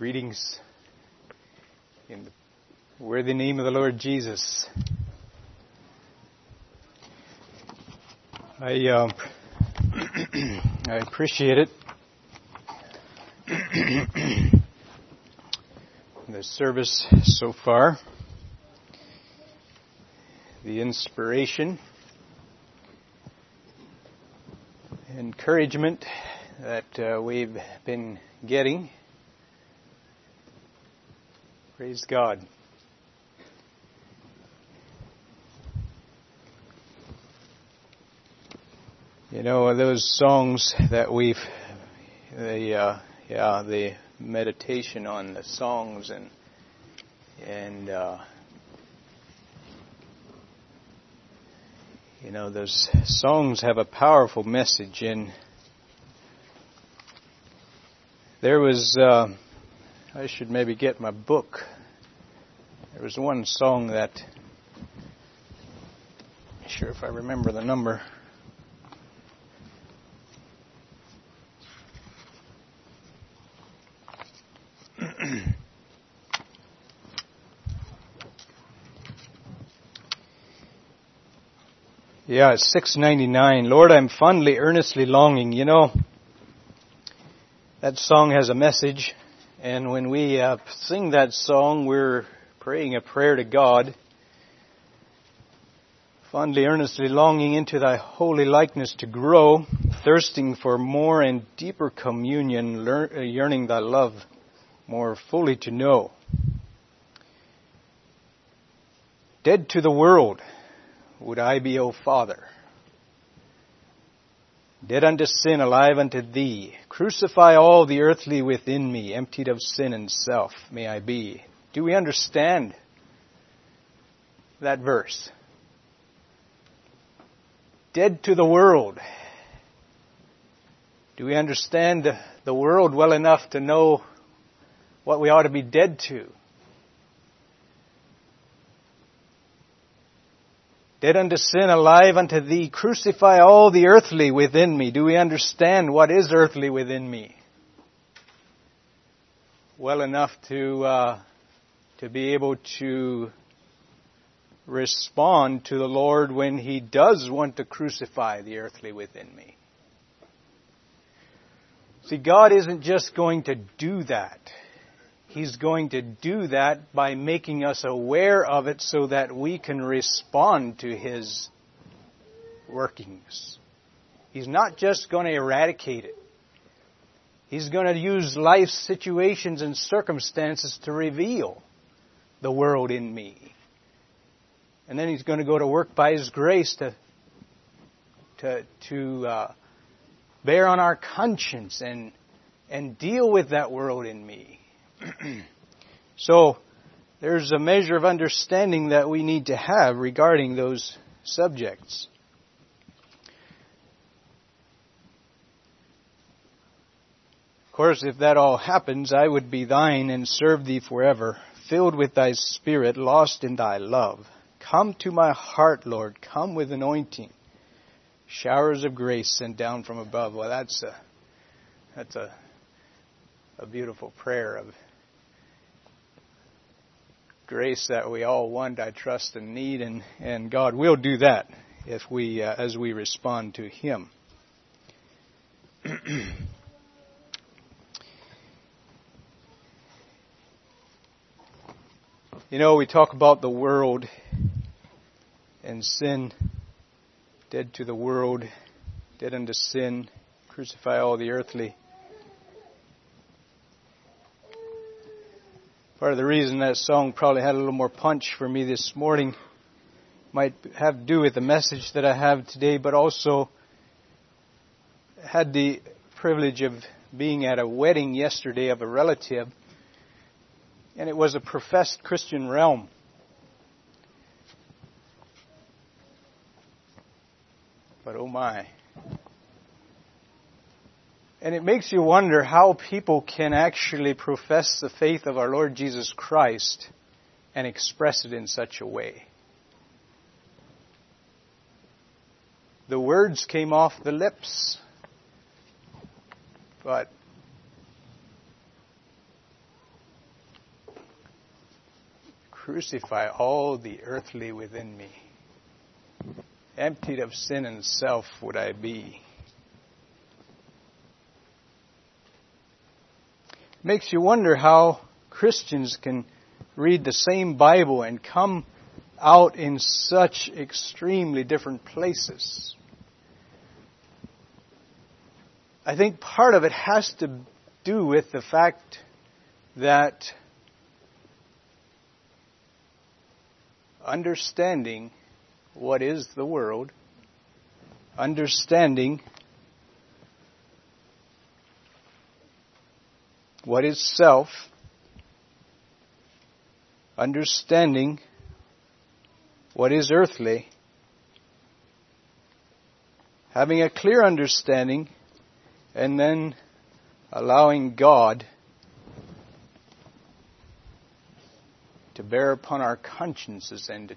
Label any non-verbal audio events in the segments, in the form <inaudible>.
Greetings in the worthy name of the Lord Jesus. I um, <clears throat> I appreciate it. <clears throat> the service so far, the inspiration, encouragement that uh, we've been getting Praise God. You know those songs that we've the uh, yeah the meditation on the songs and and uh, you know those songs have a powerful message and there was. Uh, I should maybe get my book. There was one song that, I'm sure if I remember the number. <clears throat> yeah, it's 699. Lord, I'm fondly, earnestly longing. You know, that song has a message. And when we uh, sing that song, we're praying a prayer to God, fondly, earnestly longing into thy holy likeness to grow, thirsting for more and deeper communion, learn, uh, yearning thy love more fully to know. Dead to the world would I be, O Father Dead unto sin, alive unto thee. Crucify all the earthly within me, emptied of sin and self may I be. Do we understand that verse? Dead to the world. Do we understand the world well enough to know what we ought to be dead to? Dead unto sin, alive unto thee, crucify all the earthly within me. Do we understand what is earthly within me? Well enough to, uh, to be able to respond to the Lord when He does want to crucify the earthly within me. See, God isn't just going to do that. He's going to do that by making us aware of it so that we can respond to His workings. He's not just going to eradicate it. He's going to use life situations and circumstances to reveal the world in me. And then He's going to go to work by His grace to, to, to uh, bear on our conscience and, and deal with that world in me. <clears throat> so, there's a measure of understanding that we need to have regarding those subjects. Of course, if that all happens, I would be thine and serve thee forever, filled with thy spirit, lost in thy love. Come to my heart, Lord. Come with anointing. Showers of grace sent down from above. Well, that's a, that's a, a beautiful prayer of grace that we all want, I trust and need, and, and God will do that if we, uh, as we respond to Him. <clears throat> you know, we talk about the world and sin, dead to the world, dead unto sin, crucify all the earthly. Part of the reason that song probably had a little more punch for me this morning might have to do with the message that I have today, but also had the privilege of being at a wedding yesterday of a relative, and it was a professed Christian realm. But oh my. And it makes you wonder how people can actually profess the faith of our Lord Jesus Christ and express it in such a way. The words came off the lips, but crucify all the earthly within me. Emptied of sin and self would I be. Makes you wonder how Christians can read the same Bible and come out in such extremely different places. I think part of it has to do with the fact that understanding what is the world, understanding what is self, understanding what is earthly, having a clear understanding, and then allowing God to bear upon our consciences and to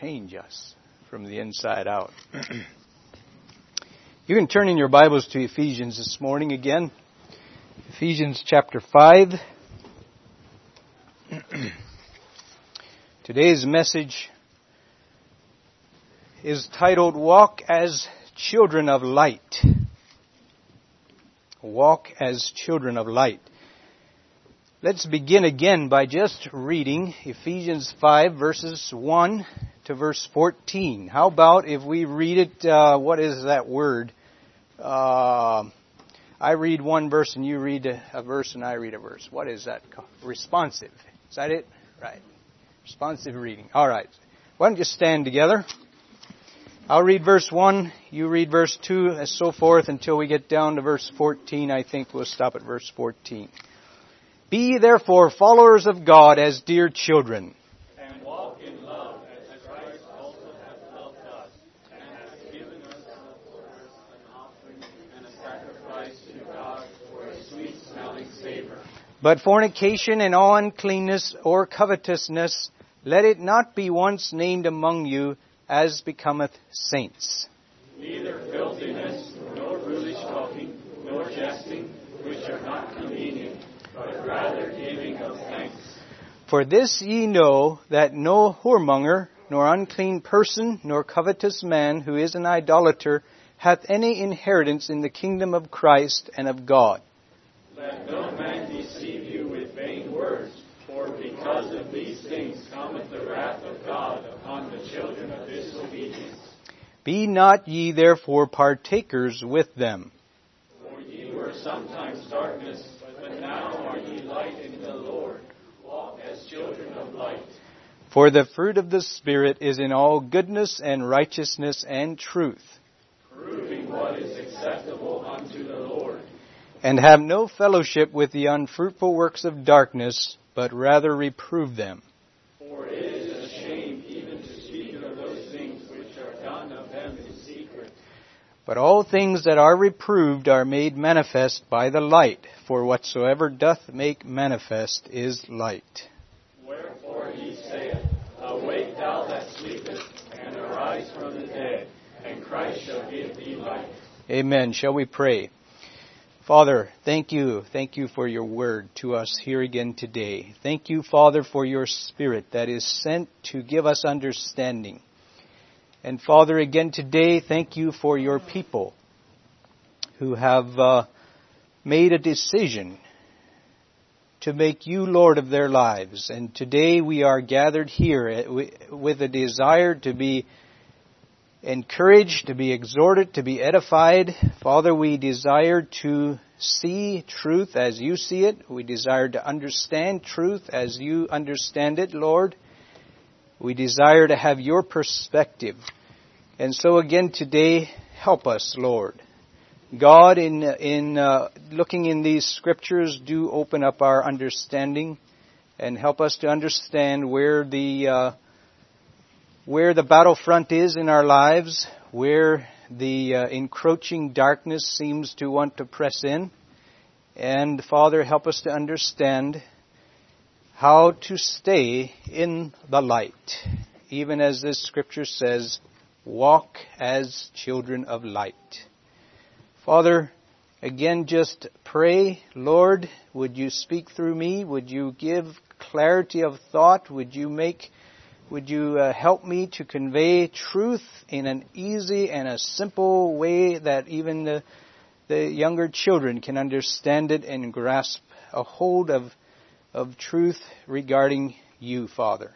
change us from the inside out. <clears throat> you can turn in your Bibles to Ephesians this morning again. Ephesians chapter 5. <clears throat> Today's message is titled Walk as Children of Light. Walk as Children of Light. Let's begin again by just reading Ephesians 5 verses 1 to verse 14. How about if we read it, uh, what is that word? Uh, I read one verse and you read a, verse and I read a verse. What is that? Responsive. Is that it? Right. Responsive reading. All right. Why don't you stand together? I'll read verse 1, you read verse 2, and so forth until we get down to verse 14. I think we'll stop at verse 14. Be therefore followers of God as dear children. And walk in love as Christ also hath loved us, and hath given us for us an offering and a sacrifice to God for a sweet smelling savor. But fornication and all uncleanness or covetousness, let it not be once named among you as becometh saints. Neither filthiness, nor foolish talking, nor jesting, which are not convenient, but rather giving of thanks. For this ye know that no whoremonger, nor unclean person, nor covetous man who is an idolater hath any inheritance in the kingdom of Christ and of God. Let no man deceive you with vain words, for because of these things cometh the wrath of God upon the children of disobedience. Be not ye therefore partakers with them. For ye were sometimes darkness, but now are ye light in the Lord. Walk as children of light. For the fruit of the Spirit is in all goodness and righteousness and truth. proving what is acceptable unto the Lord. And have no fellowship with the unfruitful works of darkness, but rather reprove them. For it is a shame even to speak of those things which are done of them in secret. But all things that are reproved are made manifest by the light, for whatsoever doth make manifest is light. Wherefore he saith, Awake thou that sleepest, and arise from the dead, and Christ shall give thee light. Amen. Shall we pray? Father, thank you. Thank you for your word to us here again today. Thank you, Father, for your spirit that is sent to give us understanding. And Father, again today, thank you for your people who have uh, made a decision to make you Lord of their lives. And today we are gathered here with a desire to be encouraged, to be exhorted, to be edified. Father, we desire to see truth as you see it. We desire to understand truth as you understand it, Lord. We desire to have your perspective. And so again today, help us, Lord. God, in, in uh, looking in these scriptures, do open up our understanding and help us to understand where the uh, where the battlefront is in our lives, where the uh, encroaching darkness seems to want to press in. And Father, help us to understand how to stay in the light. Even as this scripture says, walk as children of light. Father, again just pray, Lord, would you speak through me? Would you give clarity of thought. Would you make, would you uh, help me to convey truth in an easy and a simple way that even the, the younger children can understand it and grasp a hold of, of truth regarding you, Father.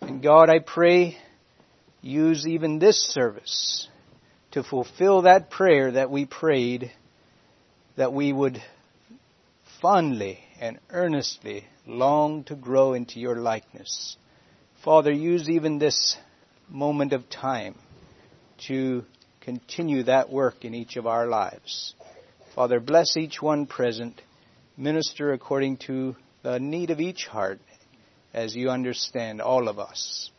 And God, I pray, use even this service to fulfill that prayer that we prayed, that we would fondly and earnestly long to grow into your likeness. Father, use even this moment of time to continue that work in each of our lives. Father, bless each one present. Minister according to the need of each heart as you understand all of us.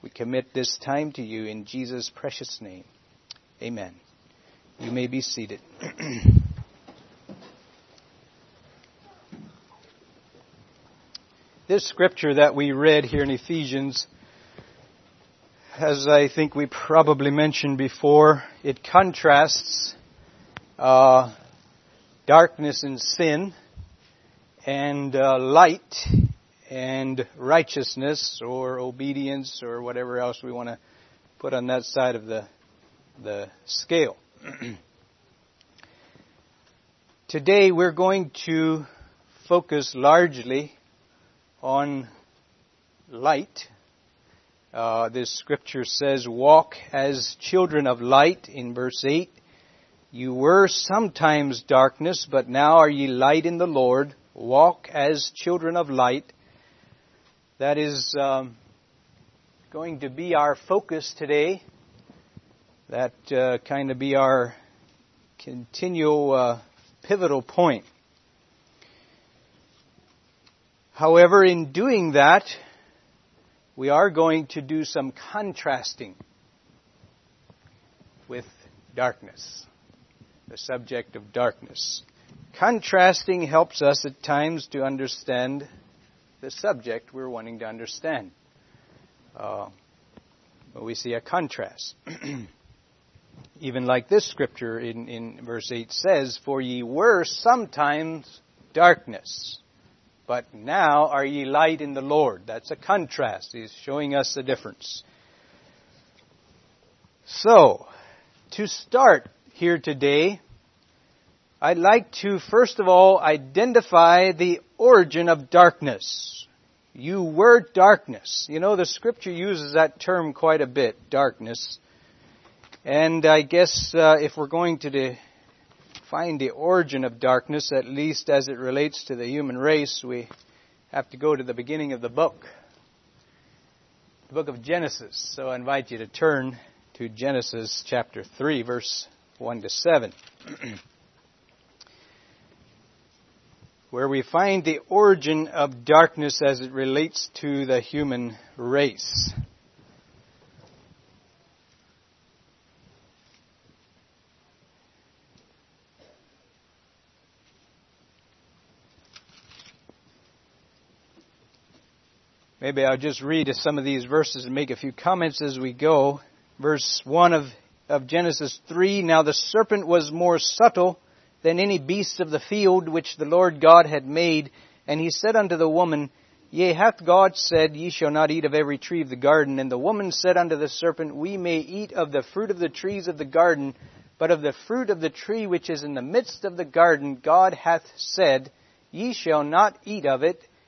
We commit this time to you in Jesus' precious name. Amen. You may be seated. <clears throat> this scripture that we read here in Ephesians, as I think we probably mentioned before, it contrasts uh, darkness and sin and uh, light and righteousness or obedience or whatever else we want to put on that side of the the scale. <clears throat> Today we're going to focus largely on light. Uh, this scripture says, Walk as children of light in verse 8. You were sometimes darkness, but now are ye light in the Lord. Walk as children of light. That is um, going to be our focus today that uh, kind of be our continual uh, pivotal point. However, in doing that, we are going to do some contrasting with darkness, the subject of darkness. Contrasting helps us at times to understand the subject we're wanting to understand. Uh, but we see a contrast. <clears throat> even like this scripture in, in verse 8 says, For ye were sometimes darkness, but now are ye light in the Lord. That's a contrast. He's showing us the difference. So, to start here today, I'd like to first of all identify the origin of darkness. You were darkness. You know, the scripture uses that term quite a bit, darkness. And I guess uh, if we're going to de- find the origin of darkness, at least as it relates to the human race, we have to go to the beginning of the book, the book of Genesis. So I invite you to turn to Genesis chapter 3, verse 1 to 7. <clears throat> where we find the origin of darkness as it relates to the human race. Maybe I'll just read some of these verses and make a few comments as we go. Verse 1 of, of Genesis 3 Now the serpent was more subtle than any beast of the field which the Lord God had made. And he said unto the woman, Yea, hath God said, Ye shall not eat of every tree of the garden? And the woman said unto the serpent, We may eat of the fruit of the trees of the garden, but of the fruit of the tree which is in the midst of the garden, God hath said, Ye shall not eat of it,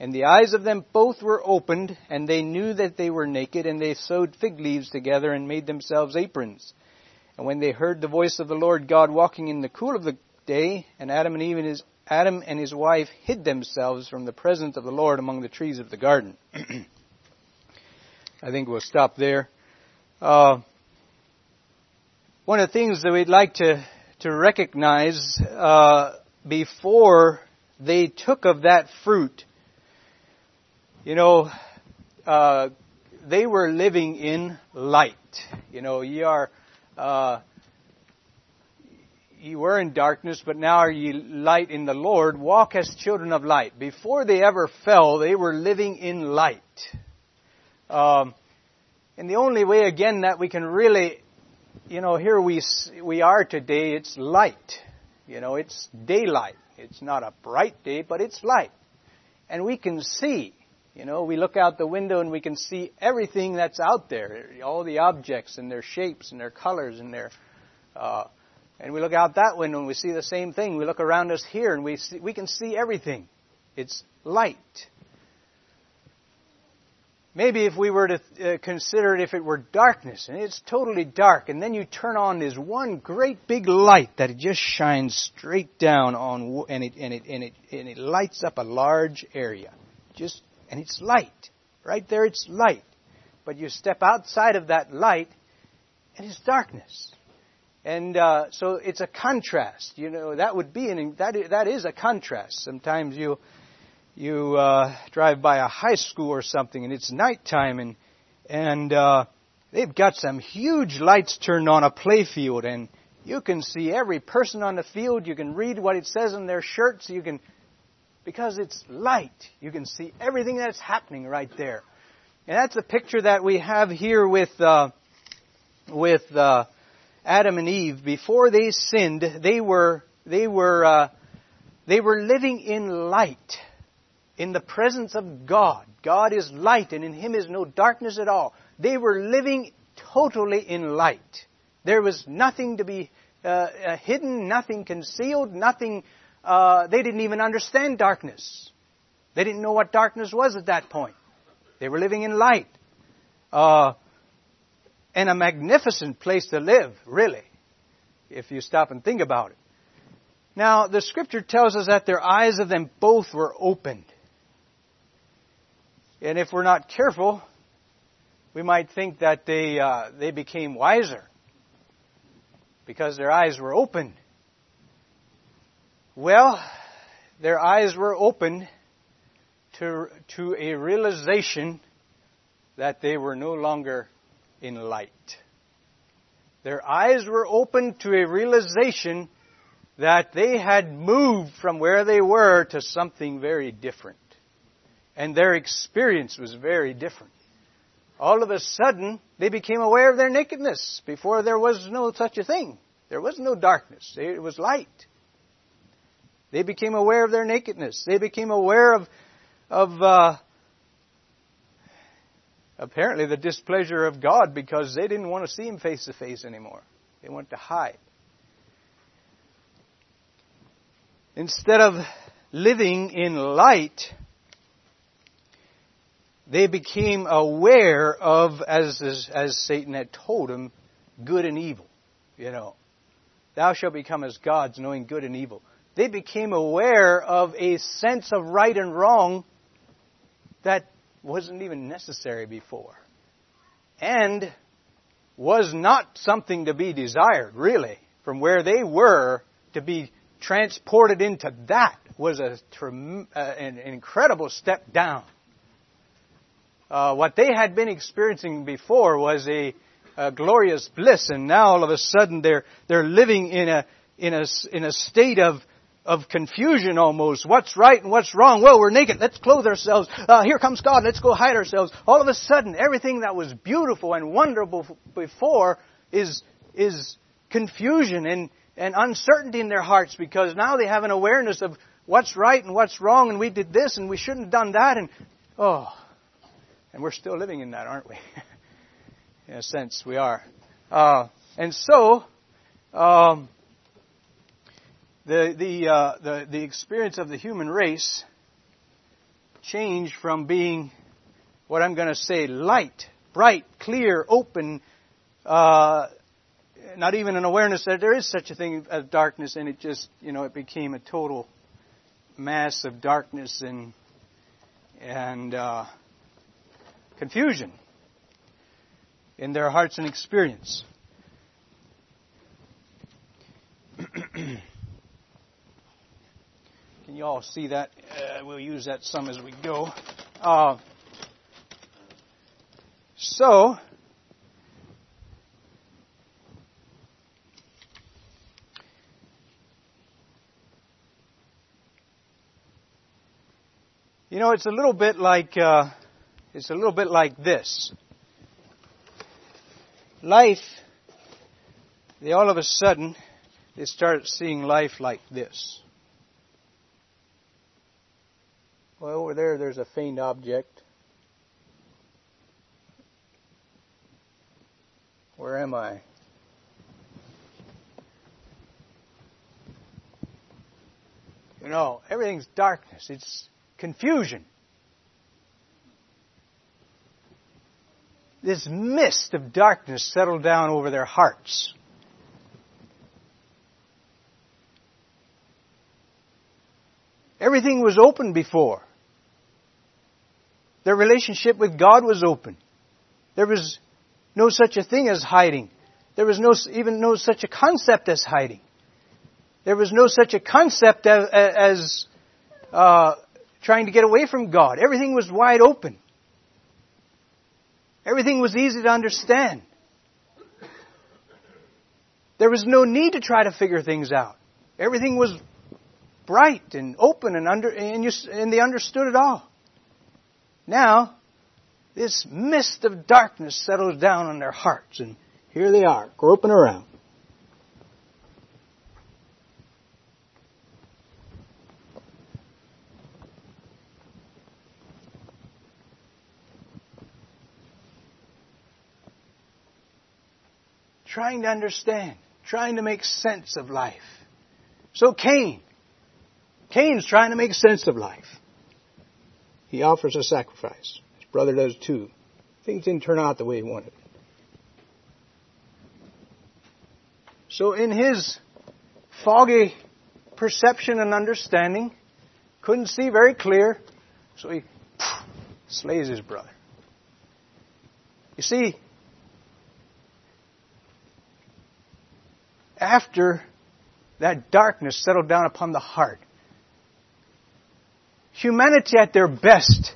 And the eyes of them both were opened, and they knew that they were naked, and they sewed fig leaves together and made themselves aprons. And when they heard the voice of the Lord God walking in the cool of the day, and Adam and Eve and his Adam and his wife hid themselves from the presence of the Lord among the trees of the garden. <clears throat> I think we'll stop there. Uh, one of the things that we'd like to to recognize uh, before they took of that fruit you know, uh, they were living in light. You know, ye are, uh, were in darkness, but now are ye light in the Lord. Walk as children of light. Before they ever fell, they were living in light. Um, and the only way, again, that we can really, you know, here we we are today. It's light. You know, it's daylight. It's not a bright day, but it's light, and we can see. You know, we look out the window and we can see everything that's out there, all the objects and their shapes and their colors and their. Uh, and we look out that window and we see the same thing. We look around us here and we see, we can see everything. It's light. Maybe if we were to uh, consider it if it were darkness and it's totally dark and then you turn on this one great big light that it just shines straight down on and it and it and it and it lights up a large area. Just and it's light. Right there, it's light. But you step outside of that light, and it's darkness. And uh, so it's a contrast. You know, that would be an that that is a contrast. Sometimes you you uh, drive by a high school or something, and it's nighttime, and and uh, they've got some huge lights turned on a playfield, and you can see every person on the field. You can read what it says on their shirts. You can because it's light. You can see everything that's happening right there. And that's the picture that we have here with, uh, with uh, Adam and Eve. Before they sinned, they were, they were, uh, they were living in light, in the presence of God. God is light, and in Him is no darkness at all. They were living totally in light. There was nothing to be uh, uh hidden, nothing concealed, nothing uh, they didn't even understand darkness. They didn't know what darkness was at that point. They were living in light. Uh, and a magnificent place to live, really, if you stop and think about it. Now, the scripture tells us that their eyes of them both were opened. And if we're not careful, we might think that they, uh, they became wiser because their eyes were opened. Well, their eyes were opened to, to a realization that they were no longer in light. Their eyes were opened to a realization that they had moved from where they were to something very different. And their experience was very different. All of a sudden, they became aware of their nakedness. Before there was no such a thing. There was no darkness. It was light. They became aware of their nakedness. They became aware of, of uh, apparently the displeasure of God because they didn't want to see Him face to face anymore. They wanted to hide. Instead of living in light, they became aware of, as, as, as Satan had told them, good and evil. You know, thou shalt become as gods, knowing good and evil they became aware of a sense of right and wrong that wasn't even necessary before. And was not something to be desired, really. From where they were to be transported into that was a, uh, an incredible step down. Uh, what they had been experiencing before was a, a, glorious bliss, and now all of a sudden they're they're living in a in a in a state of of confusion almost. What's right and what's wrong? Well, we're naked. Let's clothe ourselves. Uh, here comes God. Let's go hide ourselves. All of a sudden, everything that was beautiful and wonderful before is, is confusion and, and uncertainty in their hearts because now they have an awareness of what's right and what's wrong and we did this and we shouldn't have done that and, oh, and we're still living in that, aren't we? <laughs> in a sense, we are. Uh, and so, um, the, the, uh, the, the experience of the human race changed from being what I'm going to say light, bright, clear, open, uh, not even an awareness that there is such a thing as darkness, and it just, you know, it became a total mass of darkness and and uh, confusion in their hearts and experience. <clears throat> you all see that? Uh, we'll use that some as we go. Uh, So, you know, it's a little bit like uh, it's a little bit like this. Life, they all of a sudden they start seeing life like this. Well, over there, there's a faint object. Where am I? You know, everything's darkness. It's confusion. This mist of darkness settled down over their hearts. Everything was open before. Their relationship with God was open. There was no such a thing as hiding. There was no, even no such a concept as hiding. There was no such a concept as, as uh, trying to get away from God. Everything was wide open. Everything was easy to understand. There was no need to try to figure things out. Everything was bright and open and under and, you, and they understood it all. Now, this mist of darkness settles down on their hearts, and here they are, groping around. Trying to understand, trying to make sense of life. So Cain, Cain's trying to make sense of life. He offers a sacrifice. His brother does too. Things didn't turn out the way he wanted. So in his foggy perception and understanding, couldn't see very clear, so he slays his brother. You see, after that darkness settled down upon the heart, humanity at their best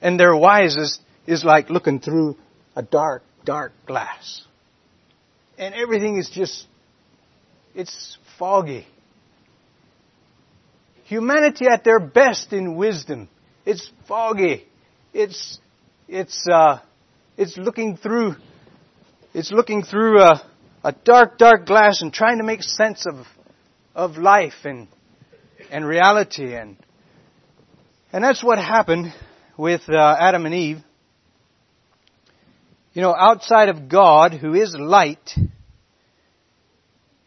and their wisest is like looking through a dark, dark glass. And everything is just, it's foggy. Humanity at their best in wisdom, it's foggy. It's, it's, uh, it's looking through, it's looking through a, a dark, dark glass and trying to make sense of, of life and, and reality and, and that's what happened with uh, Adam and Eve. You know, outside of God, who is light,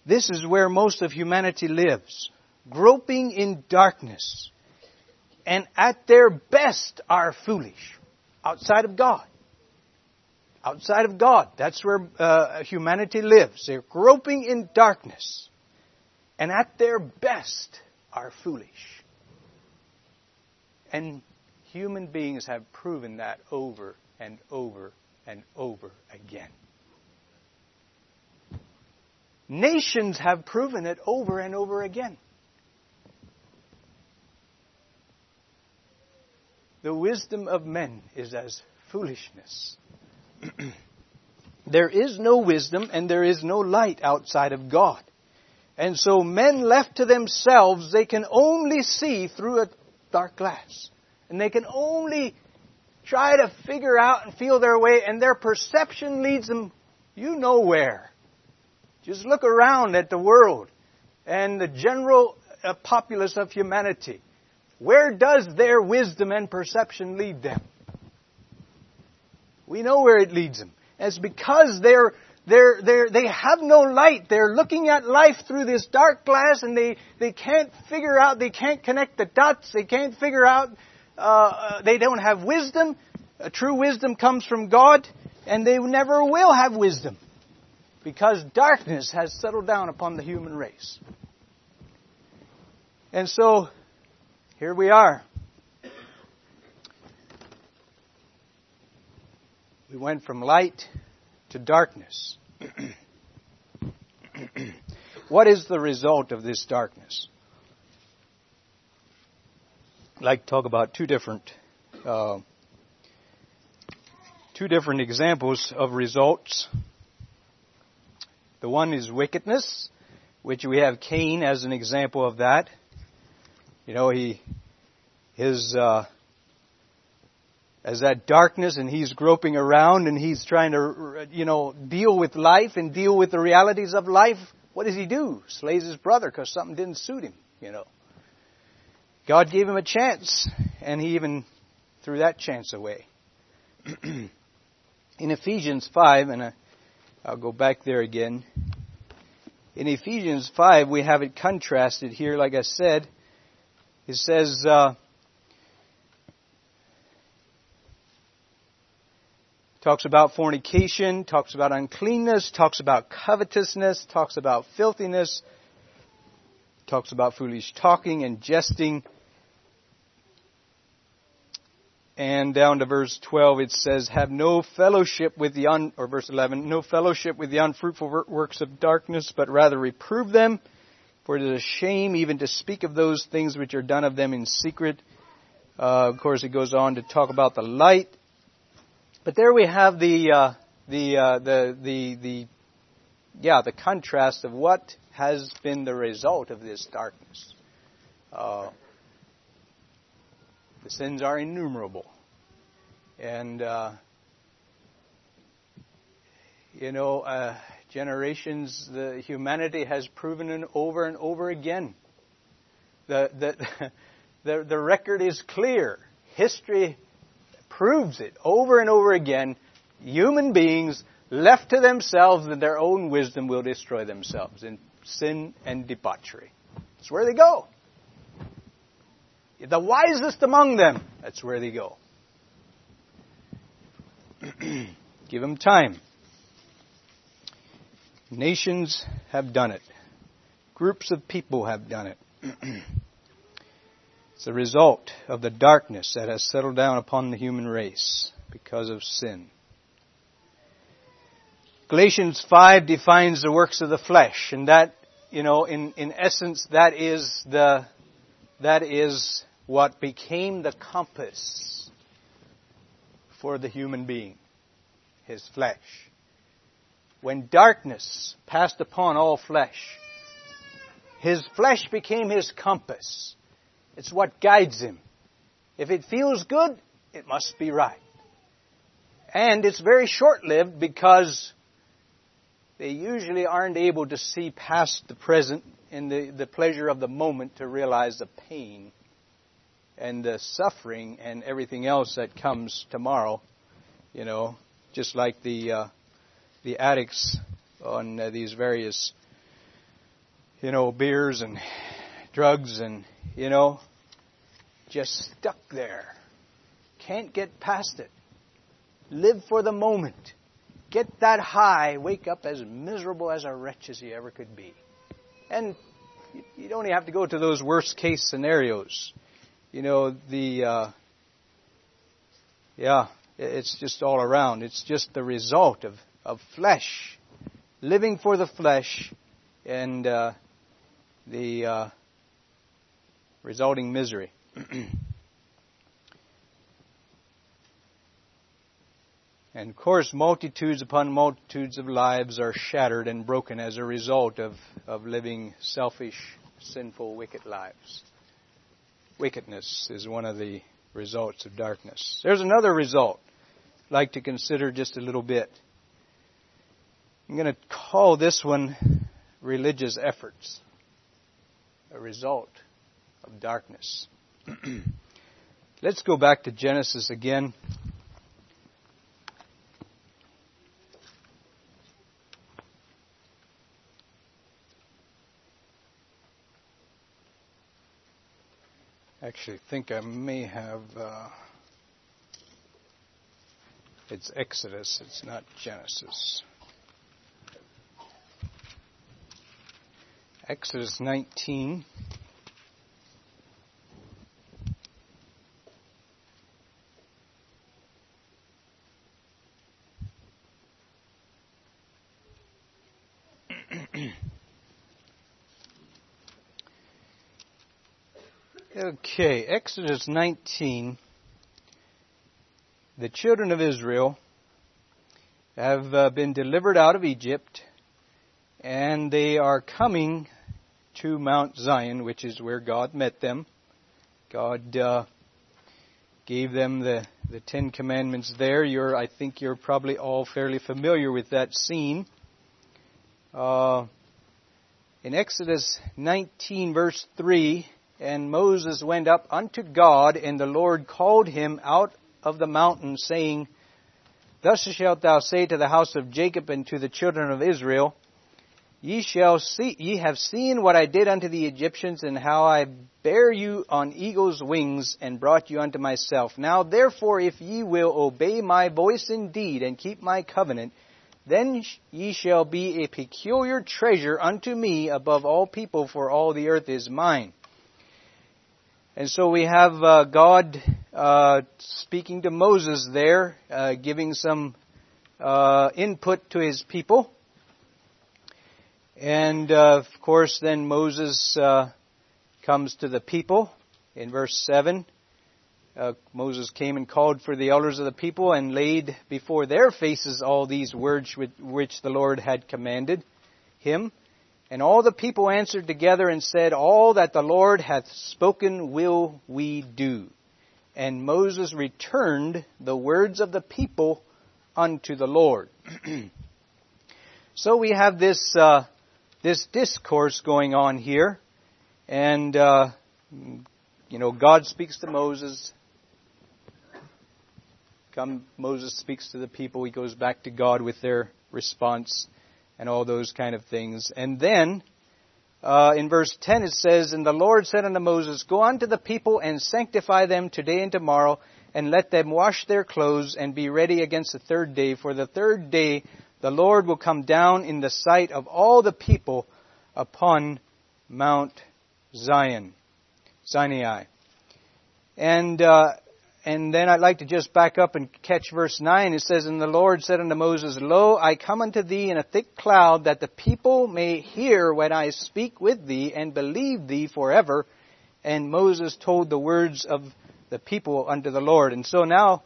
this is where most of humanity lives, groping in darkness, and at their best are foolish, outside of God. Outside of God, that's where uh, humanity lives. They're groping in darkness, and at their best are foolish. And human beings have proven that over and over and over again. Nations have proven it over and over again. The wisdom of men is as foolishness. <clears throat> there is no wisdom and there is no light outside of God. And so men left to themselves, they can only see through a dark glass. And they can only try to figure out and feel their way, and their perception leads them you know where. Just look around at the world and the general uh, populace of humanity. Where does their wisdom and perception lead them? We know where it leads them. it's because they're they're, they're, they have no light. They're looking at life through this dark glass and they, they can't figure out, they can't connect the dots, they can't figure out, uh, uh, they don't have wisdom. A true wisdom comes from God and they never will have wisdom because darkness has settled down upon the human race. And so, here we are. We went from light to darkness. <clears throat> what is the result of this darkness? I'd like to talk about two different uh, two different examples of results. The one is wickedness, which we have Cain as an example of that. You know, he, his, uh, as that darkness and he's groping around and he's trying to, you know, deal with life and deal with the realities of life. What does he do? Slays his brother because something didn't suit him, you know. God gave him a chance and he even threw that chance away. <clears throat> In Ephesians 5, and I'll go back there again. In Ephesians 5, we have it contrasted here, like I said. It says, uh, talks about fornication, talks about uncleanness, talks about covetousness, talks about filthiness, talks about foolish talking and jesting. And down to verse 12 it says, have no fellowship with the un, or verse 11, no fellowship with the unfruitful works of darkness, but rather reprove them, for it is a shame even to speak of those things which are done of them in secret. Uh, of course, it goes on to talk about the light but there we have the, uh, the, uh, the, the, the, yeah, the contrast of what has been the result of this darkness. Uh, the sins are innumerable. And, uh, you know, uh, generations, the humanity has proven it over and over again. The, the, <laughs> the, the record is clear. History proves it over and over again. Human beings left to themselves and their own wisdom will destroy themselves in sin and debauchery. That's where they go. The wisest among them, that's where they go. <clears throat> Give them time. Nations have done it. Groups of people have done it. <clears throat> It's a result of the darkness that has settled down upon the human race because of sin. Galatians 5 defines the works of the flesh, and that, you know, in, in essence, that is the, that is what became the compass for the human being, his flesh. When darkness passed upon all flesh, his flesh became his compass. It's what guides him. If it feels good, it must be right. And it's very short lived because they usually aren't able to see past the present and the, the pleasure of the moment to realize the pain and the suffering and everything else that comes tomorrow. You know, just like the uh, the addicts on uh, these various you know beers and drugs and, you know, just stuck there. Can't get past it. Live for the moment. Get that high. Wake up as miserable as a wretch as you ever could be. And you don't even have to go to those worst case scenarios. You know, the, uh, yeah, it's just all around. It's just the result of, of flesh. Living for the flesh and, uh, the, uh, resulting misery. <clears throat> and of course, multitudes upon multitudes of lives are shattered and broken as a result of, of living selfish, sinful, wicked lives. Wickedness is one of the results of darkness. There's another result I'd like to consider just a little bit. I'm going to call this one religious efforts. A result of darkness. <clears throat> Let's go back to Genesis again. Actually, think I may have. Uh, it's Exodus, it's not Genesis. Exodus 19. Okay, Exodus 19. The children of Israel have uh, been delivered out of Egypt, and they are coming to Mount Zion, which is where God met them. God uh, gave them the, the Ten Commandments there. You're, I think you're probably all fairly familiar with that scene. Uh, in Exodus 19, verse 3, and Moses went up unto God, and the Lord called him out of the mountain, saying, Thus shalt thou say to the house of Jacob and to the children of Israel, Ye shall see, ye have seen what I did unto the Egyptians, and how I bare you on eagle's wings, and brought you unto myself. Now therefore, if ye will obey my voice indeed, and keep my covenant, then ye shall be a peculiar treasure unto me above all people, for all the earth is mine. And so we have uh, God uh, speaking to Moses there, uh, giving some uh, input to his people. And uh, of course, then Moses uh, comes to the people in verse 7. Uh, Moses came and called for the elders of the people and laid before their faces all these words which the Lord had commanded him. And all the people answered together and said, All that the Lord hath spoken will we do. And Moses returned the words of the people unto the Lord. <clears throat> so we have this uh, this discourse going on here. And, uh, you know, God speaks to Moses. Come, Moses speaks to the people. He goes back to God with their response and all those kind of things. And then, uh, in verse 10 it says, And the Lord said unto Moses, Go unto the people and sanctify them today and tomorrow, and let them wash their clothes and be ready against the third day. For the third day the Lord will come down in the sight of all the people upon Mount Zion, Sinai. And uh, and then I'd like to just back up and catch verse nine. It says, "And the Lord said unto Moses, Lo, I come unto thee in a thick cloud, that the people may hear when I speak with thee, and believe thee forever." And Moses told the words of the people unto the Lord. And so now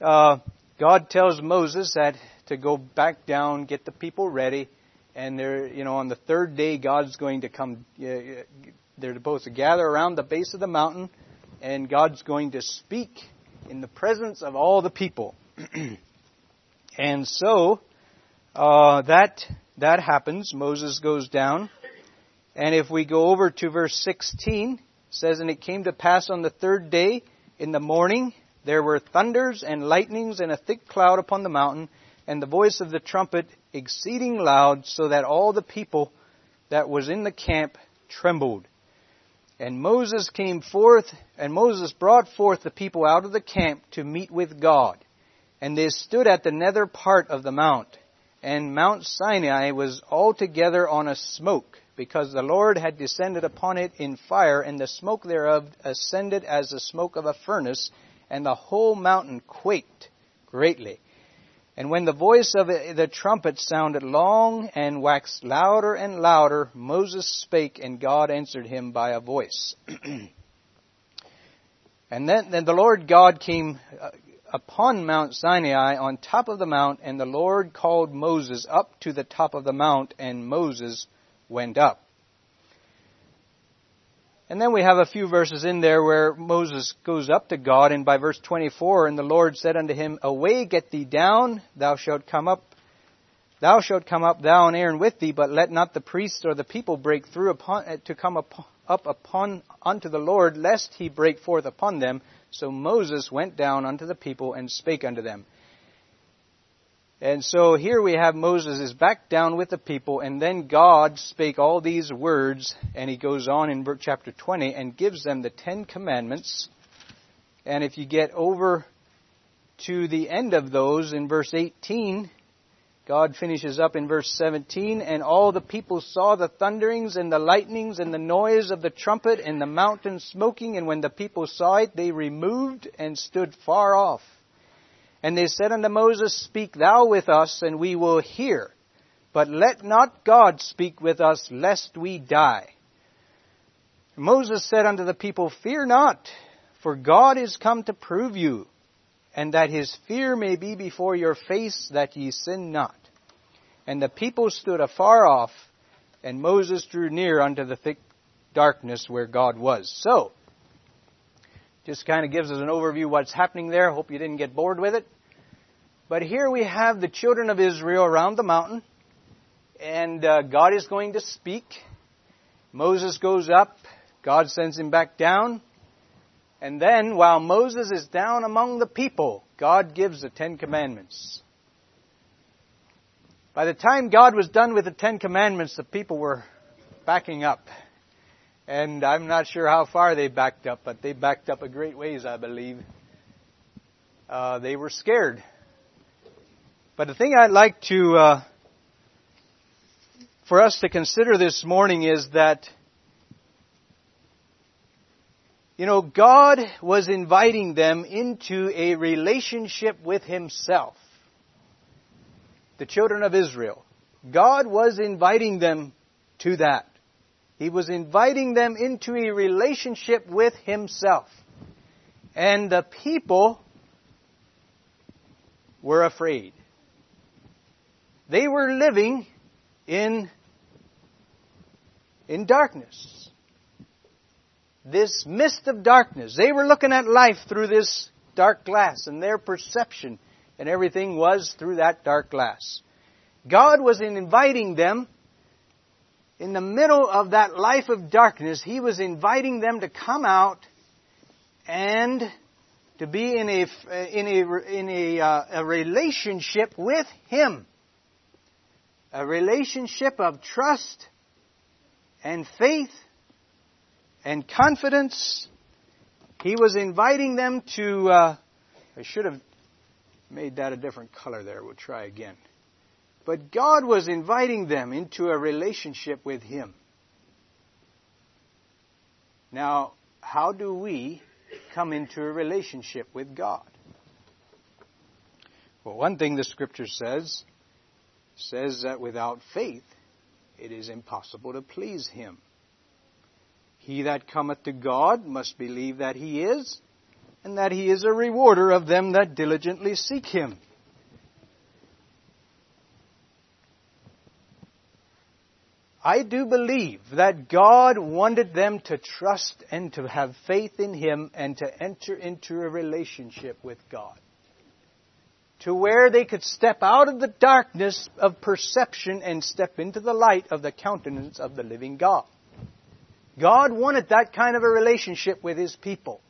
uh, God tells Moses that to go back down, get the people ready, and they're, you know, on the third day, God's going to come. They're supposed to gather around the base of the mountain, and God's going to speak in the presence of all the people. <clears throat> and so uh, that that happens. Moses goes down, and if we go over to verse 16, says, "And it came to pass on the third day in the morning." There were thunders and lightnings and a thick cloud upon the mountain, and the voice of the trumpet exceeding loud, so that all the people that was in the camp trembled. And Moses came forth, and Moses brought forth the people out of the camp to meet with God. And they stood at the nether part of the mount. And Mount Sinai was altogether on a smoke, because the Lord had descended upon it in fire, and the smoke thereof ascended as the smoke of a furnace, and the whole mountain quaked greatly. And when the voice of the trumpet sounded long and waxed louder and louder, Moses spake, and God answered him by a voice. <clears throat> and then, then the Lord God came uh, upon Mount Sinai on top of the mount, and the Lord called Moses up to the top of the mount, and Moses went up. And then we have a few verses in there where Moses goes up to God, and by verse 24, and the Lord said unto him, Away, get thee down, thou shalt come up, thou shalt come up, thou and Aaron with thee, but let not the priests or the people break through upon, uh, to come up, up upon unto the Lord, lest he break forth upon them. So Moses went down unto the people and spake unto them. And so here we have Moses is back down with the people, and then God spake all these words, and he goes on in chapter 20 and gives them the Ten Commandments. And if you get over to the end of those in verse 18, God finishes up in verse 17, and all the people saw the thunderings and the lightnings and the noise of the trumpet and the mountain smoking, and when the people saw it, they removed and stood far off. And they said unto Moses, Speak thou with us, and we will hear. But let not God speak with us, lest we die. Moses said unto the people, Fear not, for God is come to prove you, and that his fear may be before your face, that ye sin not. And the people stood afar off, and Moses drew near unto the thick darkness where God was. So, just kind of gives us an overview of what's happening there. Hope you didn't get bored with it. But here we have the children of Israel around the mountain, and uh, God is going to speak. Moses goes up, God sends him back down, and then while Moses is down among the people, God gives the Ten Commandments. By the time God was done with the Ten Commandments, the people were backing up. And I'm not sure how far they backed up, but they backed up a great ways, I believe. Uh, they were scared. But the thing I'd like to, uh, for us to consider this morning is that, you know, God was inviting them into a relationship with Himself. The children of Israel. God was inviting them to that. He was inviting them into a relationship with Himself. And the people were afraid. They were living in, in darkness. This mist of darkness. They were looking at life through this dark glass, and their perception and everything was through that dark glass. God was inviting them in the middle of that life of darkness, He was inviting them to come out and to be in a, in a, in a, uh, a relationship with Him. A relationship of trust and faith and confidence. He was inviting them to, uh, I should have made that a different color there. We'll try again. But God was inviting them into a relationship with Him. Now, how do we come into a relationship with God? Well, one thing the scripture says says that without faith it is impossible to please him. He that cometh to God must believe that he is, and that he is a rewarder of them that diligently seek him. I do believe that God wanted them to trust and to have faith in Him and to enter into a relationship with God. To where they could step out of the darkness of perception and step into the light of the countenance of the living God. God wanted that kind of a relationship with His people.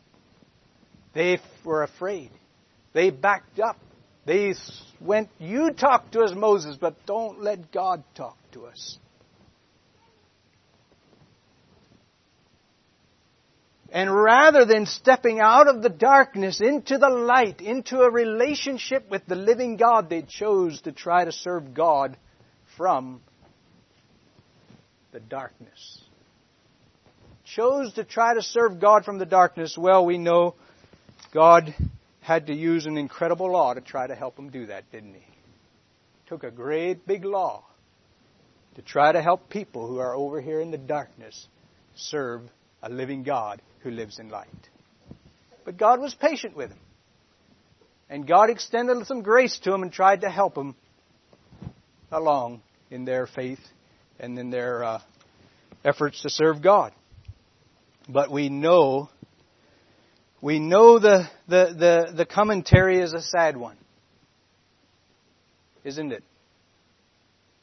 They were afraid. They backed up. They went, You talk to us, Moses, but don't let God talk to us. And rather than stepping out of the darkness into the light, into a relationship with the living God, they chose to try to serve God from the darkness. Chose to try to serve God from the darkness. Well, we know God had to use an incredible law to try to help them do that, didn't he? Took a great big law to try to help people who are over here in the darkness serve a living God who lives in light. But God was patient with him. And God extended some grace to him and tried to help him along in their faith and in their uh, efforts to serve God. But we know, we know the, the, the, the commentary is a sad one. Isn't it?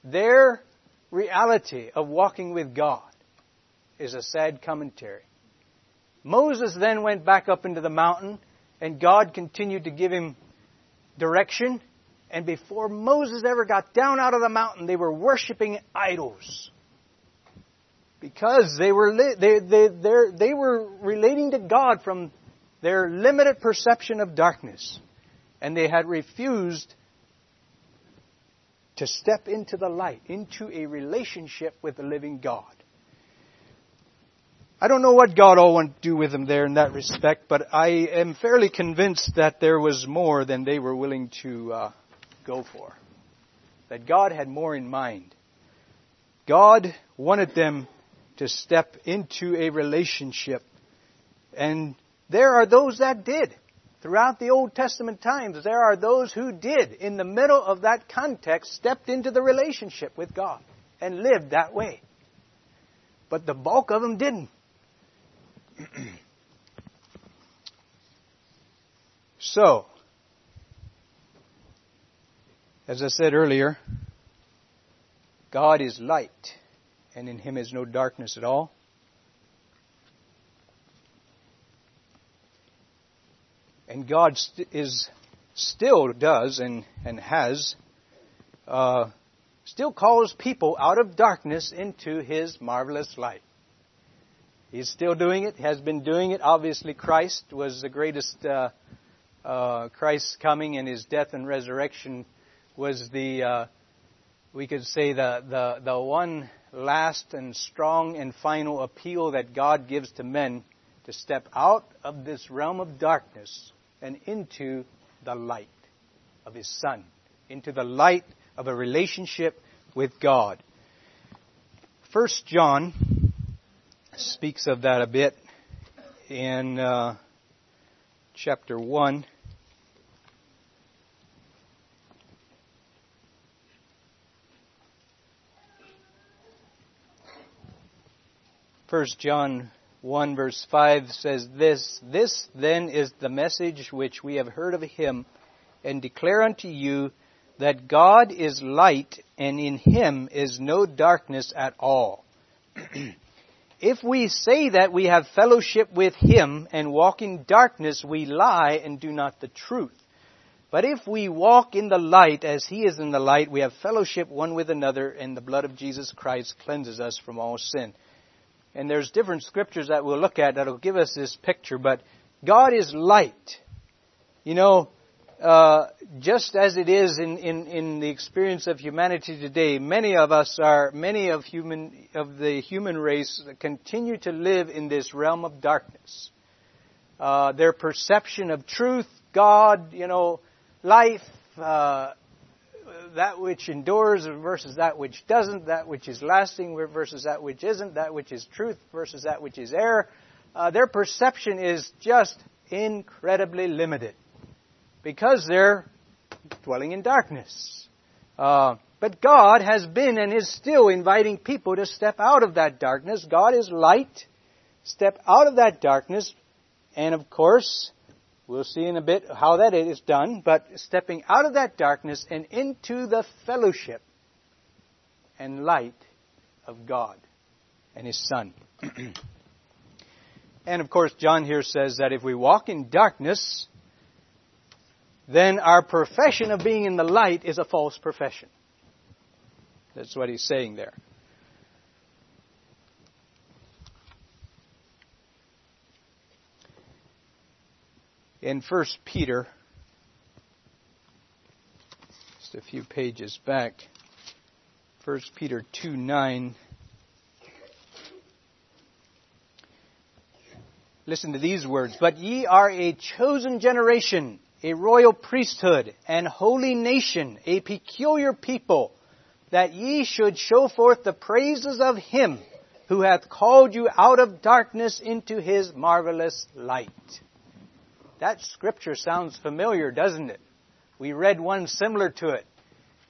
Their reality of walking with God is a sad commentary. Moses then went back up into the mountain, and God continued to give him direction. And before Moses ever got down out of the mountain, they were worshiping idols. Because they were, they, they, they were relating to God from their limited perception of darkness. And they had refused to step into the light, into a relationship with the living God. I don't know what God all wanted to do with them there in that respect, but I am fairly convinced that there was more than they were willing to uh, go for. That God had more in mind. God wanted them to step into a relationship. And there are those that did throughout the Old Testament times, there are those who did, in the middle of that context, stepped into the relationship with God and lived that way. But the bulk of them didn't. <clears throat> so, as I said earlier, God is light, and in him is no darkness at all. And God st- is still does and, and has uh, still calls people out of darkness into His marvelous light. He's still doing it, has been doing it. Obviously, Christ was the greatest. Uh, uh, Christ's coming and His death and resurrection was the, uh, we could say, the, the, the one last and strong and final appeal that God gives to men to step out of this realm of darkness and into the light of His Son, into the light of a relationship with God. First John speaks of that a bit in uh, chapter 1. First John 1 verse 5 says this, This then is the message which we have heard of him and declare unto you that God is light and in him is no darkness at all. <clears throat> if we say that we have fellowship with him and walk in darkness, we lie and do not the truth. But if we walk in the light as he is in the light, we have fellowship one with another, and the blood of Jesus Christ cleanses us from all sin. And there's different scriptures that we'll look at that'll give us this picture, but God is light. You know, uh, just as it is in, in, in the experience of humanity today, many of us are, many of human, of the human race continue to live in this realm of darkness. Uh, their perception of truth, God, you know, life, uh, that which endures versus that which doesn't, that which is lasting versus that which isn't, that which is truth versus that which is error. Uh, their perception is just incredibly limited because they're dwelling in darkness. Uh, but God has been and is still inviting people to step out of that darkness. God is light. Step out of that darkness. And of course, We'll see in a bit how that is done, but stepping out of that darkness and into the fellowship and light of God and His Son. <clears throat> and of course, John here says that if we walk in darkness, then our profession of being in the light is a false profession. That's what he's saying there. in 1 Peter, just a few pages back, 1 Peter 2 9. Listen to these words. But ye are a chosen generation, a royal priesthood, and holy nation, a peculiar people, that ye should show forth the praises of him who hath called you out of darkness into his marvelous light. That scripture sounds familiar, doesn't it? We read one similar to it.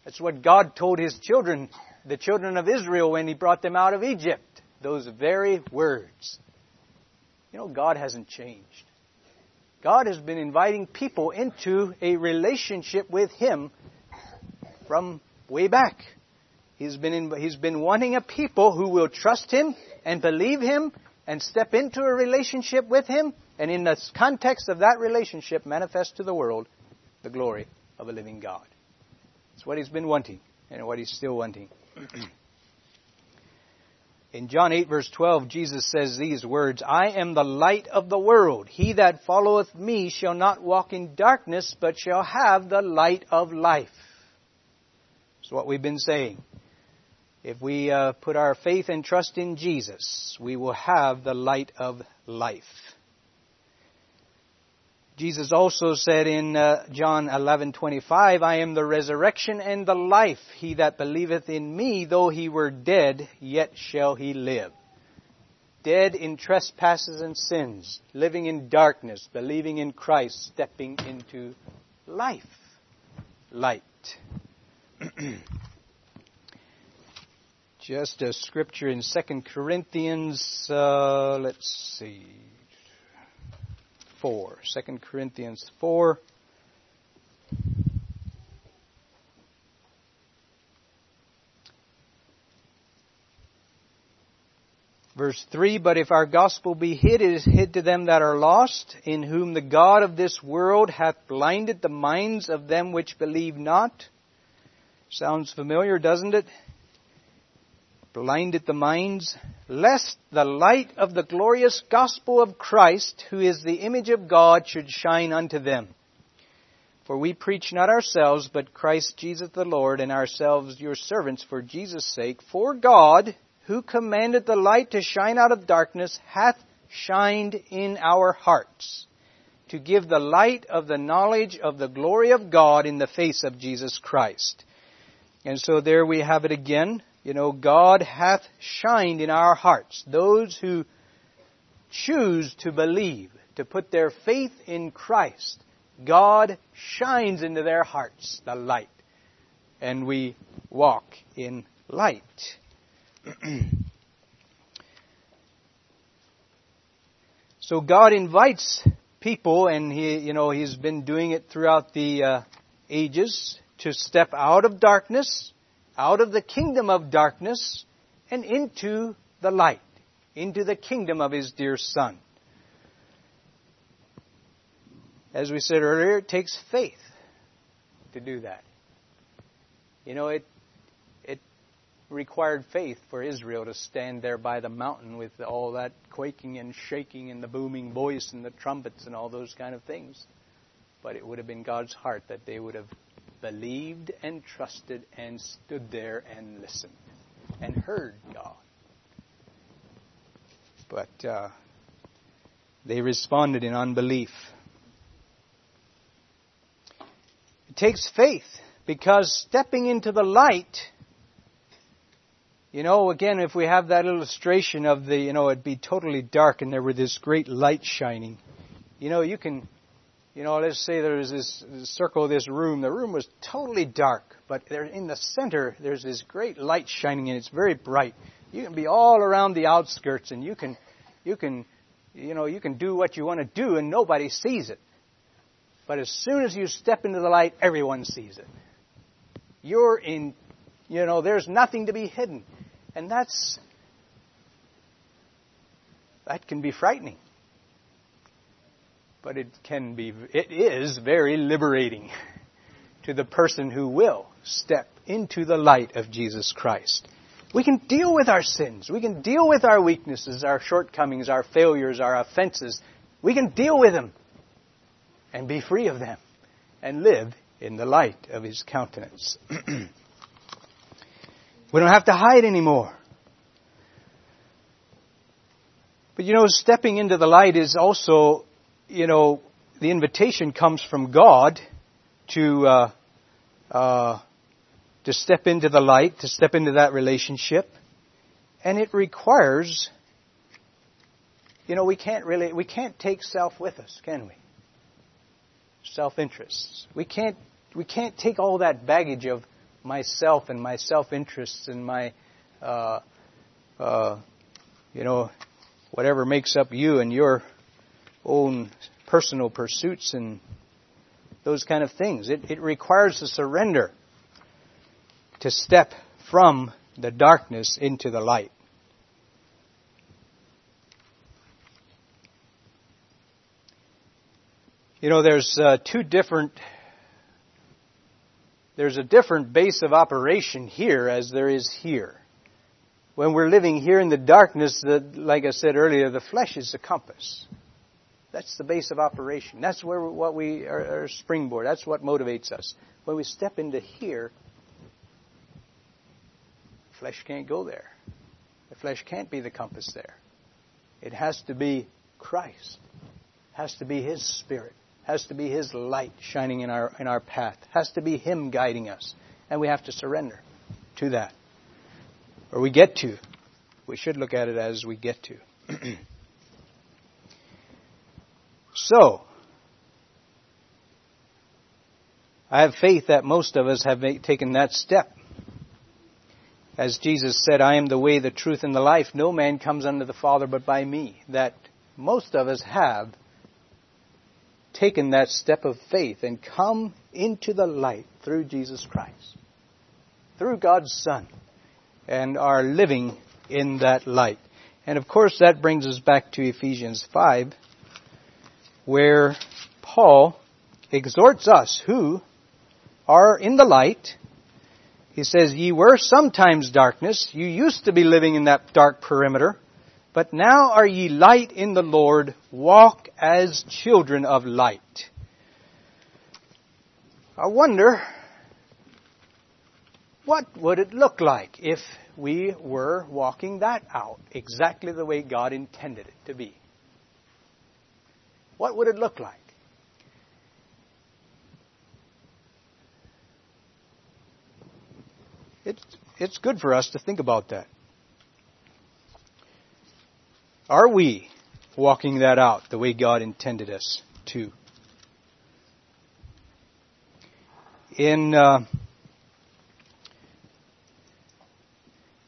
That's what God told His children, the children of Israel, when He brought them out of Egypt. Those very words. You know, God hasn't changed. God has been inviting people into a relationship with Him from way back. He's been, in, he's been wanting a people who will trust Him and believe Him and step into a relationship with Him and in the context of that relationship, manifest to the world the glory of a living God. It's what he's been wanting and what he's still wanting. <clears throat> in John 8, verse 12, Jesus says these words I am the light of the world. He that followeth me shall not walk in darkness, but shall have the light of life. That's what we've been saying. If we uh, put our faith and trust in Jesus, we will have the light of life. Jesus also said in uh, John 11:25, "I am the resurrection and the life. He that believeth in me, though he were dead, yet shall he live." dead in trespasses and sins, living in darkness, believing in Christ, stepping into life, light. <clears throat> Just a scripture in 2 Corinthians, uh, let's see, 4. 2 Corinthians 4. Verse 3 But if our gospel be hid, it is hid to them that are lost, in whom the God of this world hath blinded the minds of them which believe not. Sounds familiar, doesn't it? Blinded the minds, lest the light of the glorious gospel of Christ, who is the image of God, should shine unto them. For we preach not ourselves, but Christ Jesus the Lord, and ourselves your servants for Jesus' sake. For God, who commanded the light to shine out of darkness, hath shined in our hearts, to give the light of the knowledge of the glory of God in the face of Jesus Christ. And so there we have it again. You know, God hath shined in our hearts. Those who choose to believe, to put their faith in Christ, God shines into their hearts the light. And we walk in light. <clears throat> so God invites people, and he, you know, He's been doing it throughout the uh, ages to step out of darkness, out of the kingdom of darkness, and into the light, into the kingdom of His dear Son. As we said earlier, it takes faith to do that. You know, it it required faith for Israel to stand there by the mountain with all that quaking and shaking and the booming voice and the trumpets and all those kind of things. But it would have been God's heart that they would have believed and trusted and stood there and listened and heard God. But uh, they responded in unbelief. It takes faith because stepping into the light you know, again, if we have that illustration of the, you know, it'd be totally dark and there were this great light shining. You know, you can, you know, let's say there's this circle this room. The room was totally dark, but there in the center, there's this great light shining and it's very bright. You can be all around the outskirts and you can, you can, you know, you can do what you want to do and nobody sees it. But as soon as you step into the light, everyone sees it. You're in, you know, there's nothing to be hidden. And that's, that can be frightening. But it can be, it is very liberating <laughs> to the person who will step into the light of Jesus Christ. We can deal with our sins. We can deal with our weaknesses, our shortcomings, our failures, our offenses. We can deal with them and be free of them and live in the light of His countenance. <clears throat> We don't have to hide anymore. But you know, stepping into the light is also, you know, the invitation comes from God to uh, uh, to step into the light, to step into that relationship, and it requires, you know, we can't really, we can't take self with us, can we? Self-interests. We can't, we can't take all that baggage of myself and my self-interests and my, uh, uh, you know, whatever makes up you and your own personal pursuits and those kind of things. It, it requires a surrender to step from the darkness into the light. You know, there's uh, two different there's a different base of operation here as there is here. When we're living here in the darkness, the, like I said earlier, the flesh is the compass. That's the base of operation. That's where what we are, our springboard. That's what motivates us. When we step into here, flesh can't go there. The flesh can't be the compass there. It has to be Christ. It has to be His Spirit It has to be His light shining in our, in our path, has to be Him guiding us. And we have to surrender to that. Or we get to. We should look at it as we get to. <clears throat> so, I have faith that most of us have taken that step. As Jesus said, I am the way, the truth, and the life. No man comes unto the Father but by me. That most of us have taken that step of faith and come into the light through Jesus Christ, through God's Son, and are living in that light. And of course, that brings us back to Ephesians 5, where Paul exhorts us who are in the light. He says, Ye were sometimes darkness. You used to be living in that dark perimeter. But now are ye light in the Lord. Walk as children of light. I wonder, what would it look like if we were walking that out exactly the way God intended it to be. What would it look like? It's, it's good for us to think about that. Are we walking that out the way God intended us to? In uh,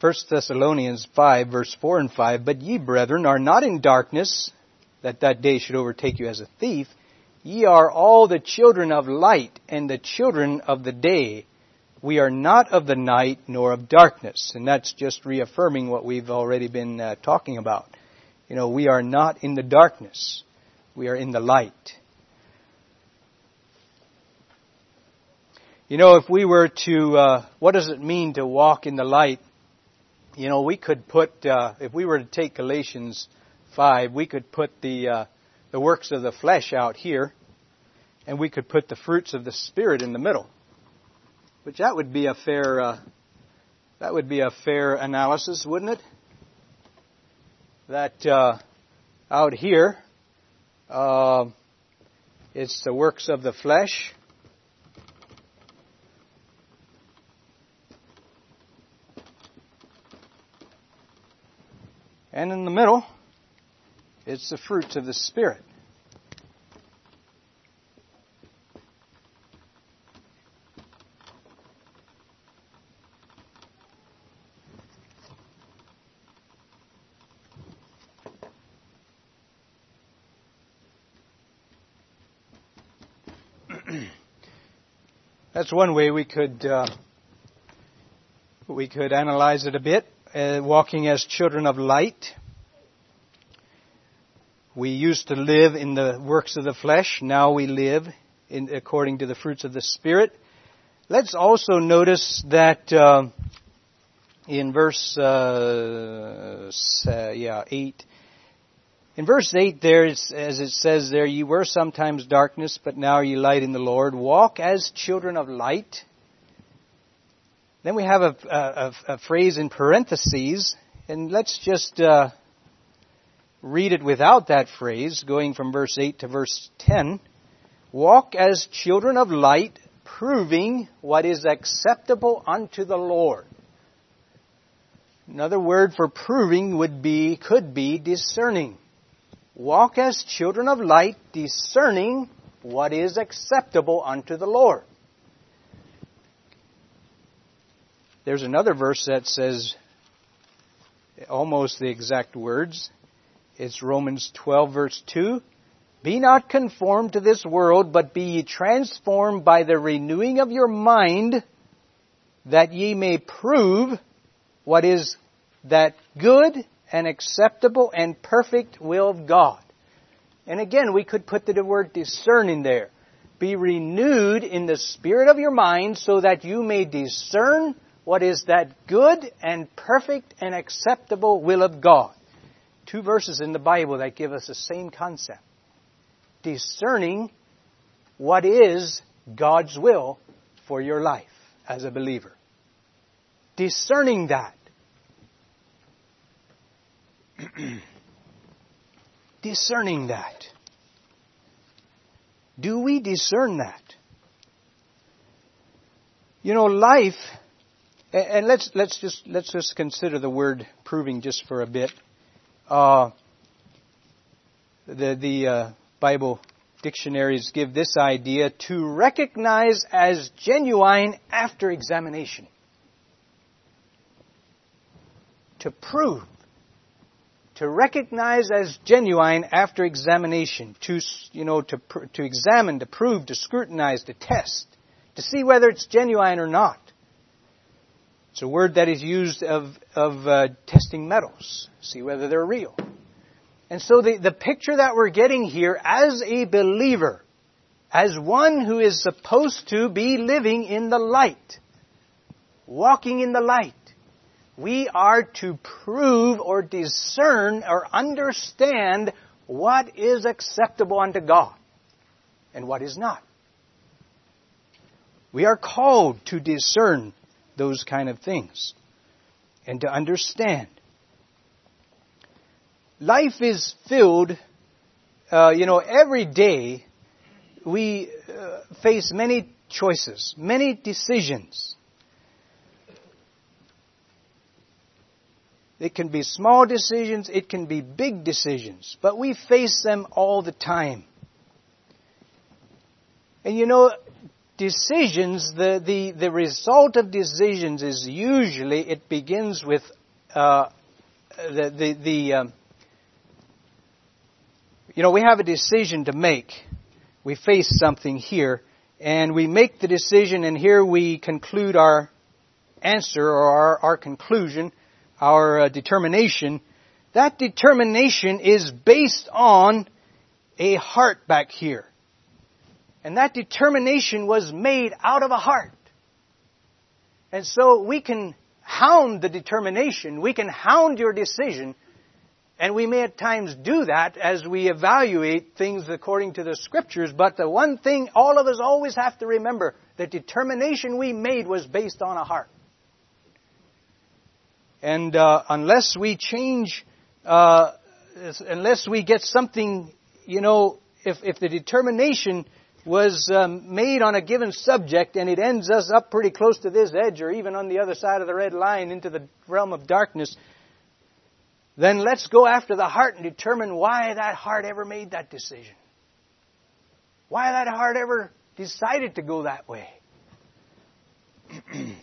1 Thessalonians 5 verse 4 and 5, But ye, brethren, are not in darkness, that that day should overtake you as a thief. Ye are all the children of light and the children of the day. We are not of the night nor of darkness. And that's just reaffirming what we've already been uh, talking about. You know, we are not in the darkness. We are in the light. You know, if we were to, uh, what does it mean to walk in the light? you know, we could put, uh, if we were to take Galatians 5, we could put the, uh, the works of the flesh out here, and we could put the fruits of the Spirit in the middle. Which that would be a fair, uh, that would be a fair analysis, wouldn't it? That uh, out here, uh, it's the works of the flesh, And in the middle, it's the fruits of the Spirit. <clears throat> That's one way we could uh, we could analyze it a bit uh, walking as children of light. We used to live in the works of the flesh. Now we live in, according to the fruits of the Spirit. Let's also notice that uh, in verse uh, yeah eight. In verse 8 there, as it says there, ye were sometimes darkness, but now are ye light in the Lord. Walk as children of light. Then we have a, a, a phrase in parentheses, and let's just uh, read it without that phrase, going from verse 8 to verse 10. Walk as children of light, proving what is acceptable unto the Lord. Another word for proving would be, could be discerning. Walk as children of light, discerning what is acceptable unto the Lord. There's another verse that says almost the exact words. It's Romans 12 verse 2. Be not conformed to this world, but be ye transformed by the renewing of your mind, that ye may prove what is that good and acceptable and perfect will of God. And again, we could put the word discern in there. Be renewed in the spirit of your mind so that you may discern what is that good and perfect and acceptable will of God. Two verses in the Bible that give us the same concept. Discerning what is God's will for your life as a believer. Discerning that. <clears throat> discerning that. Do we discern that? You know, life and let's let's just let's just consider the word proving just for a bit. Uh, the, the uh, Bible dictionaries give this idea to recognize as genuine after examination. To prove. To recognize as genuine after examination. To, you know, to, to examine, to prove, to scrutinize, to test. To see whether it's genuine or not. It's a word that is used of, of uh, testing metals. See whether they're real. And so the, the picture that we're getting here as a believer, as one who is supposed to be living in the light, walking in the light, we are to prove or discern or understand what is acceptable unto God and what is not. We are called to discern those kind of things and to understand life is filled, uh, you know, every day we uh, face many choices, many decisions. It can be small decisions, it can be big decisions, but we face them all the time. And you know, decisions, the, the, the result of decisions is usually it begins with uh, the, the, the um, you know, we have a decision to make. We face something here, and we make the decision, and here we conclude our answer or our, our conclusion, our uh, determination. That determination is based on a heart back here. And that determination was made out of a heart. And so we can hound the determination, we can hound your decision, and we may at times do that as we evaluate things according to the scriptures, but the one thing all of us always have to remember, the determination we made was based on a heart. And uh, unless we change, uh, unless we get something, you know, if, if the determination was um, made on a given subject and it ends us up pretty close to this edge or even on the other side of the red line into the realm of darkness, then let's go after the heart and determine why that heart ever made that decision. Why that heart ever decided to go that way. <clears throat>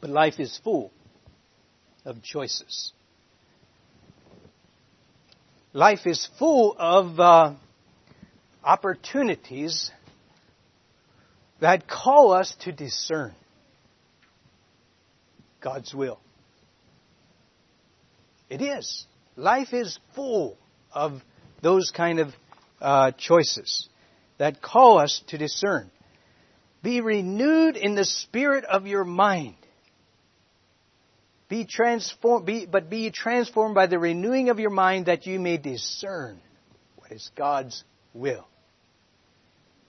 but life is full of choices. Life is full of uh, opportunities that call us to discern God's will. It is. Life is full of those kind of uh, choices that call us to discern. Be renewed in the spirit of your mind. Be transformed, be, but be transformed by the renewing of your mind that you may discern what is God's will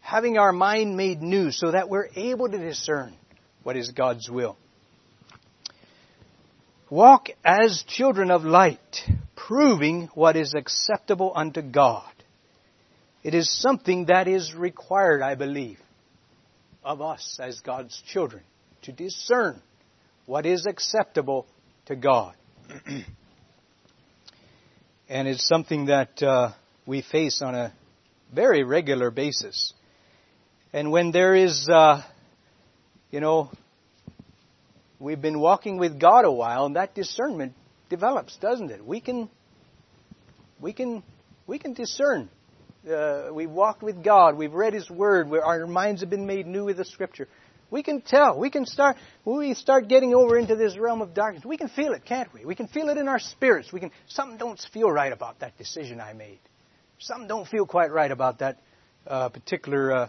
having our mind made new so that we're able to discern what is God's will. Walk as children of light, proving what is acceptable unto God. It is something that is required, I believe, of us as God's children to discern what is acceptable to God. <clears throat> and it's something that uh, we face on a very regular basis. And when there is, uh, you know, we've been walking with God a while, and that discernment develops, doesn't it? We can, we can, we can discern. Uh, we've walked with God. We've read His Word. Our minds have been made new with the Scripture. We can tell. We can start. We start getting over into this realm of darkness, we can feel it, can't we? We can feel it in our spirits. We can. Something don't feel right about that decision I made. Something don't feel quite right about that uh, particular uh,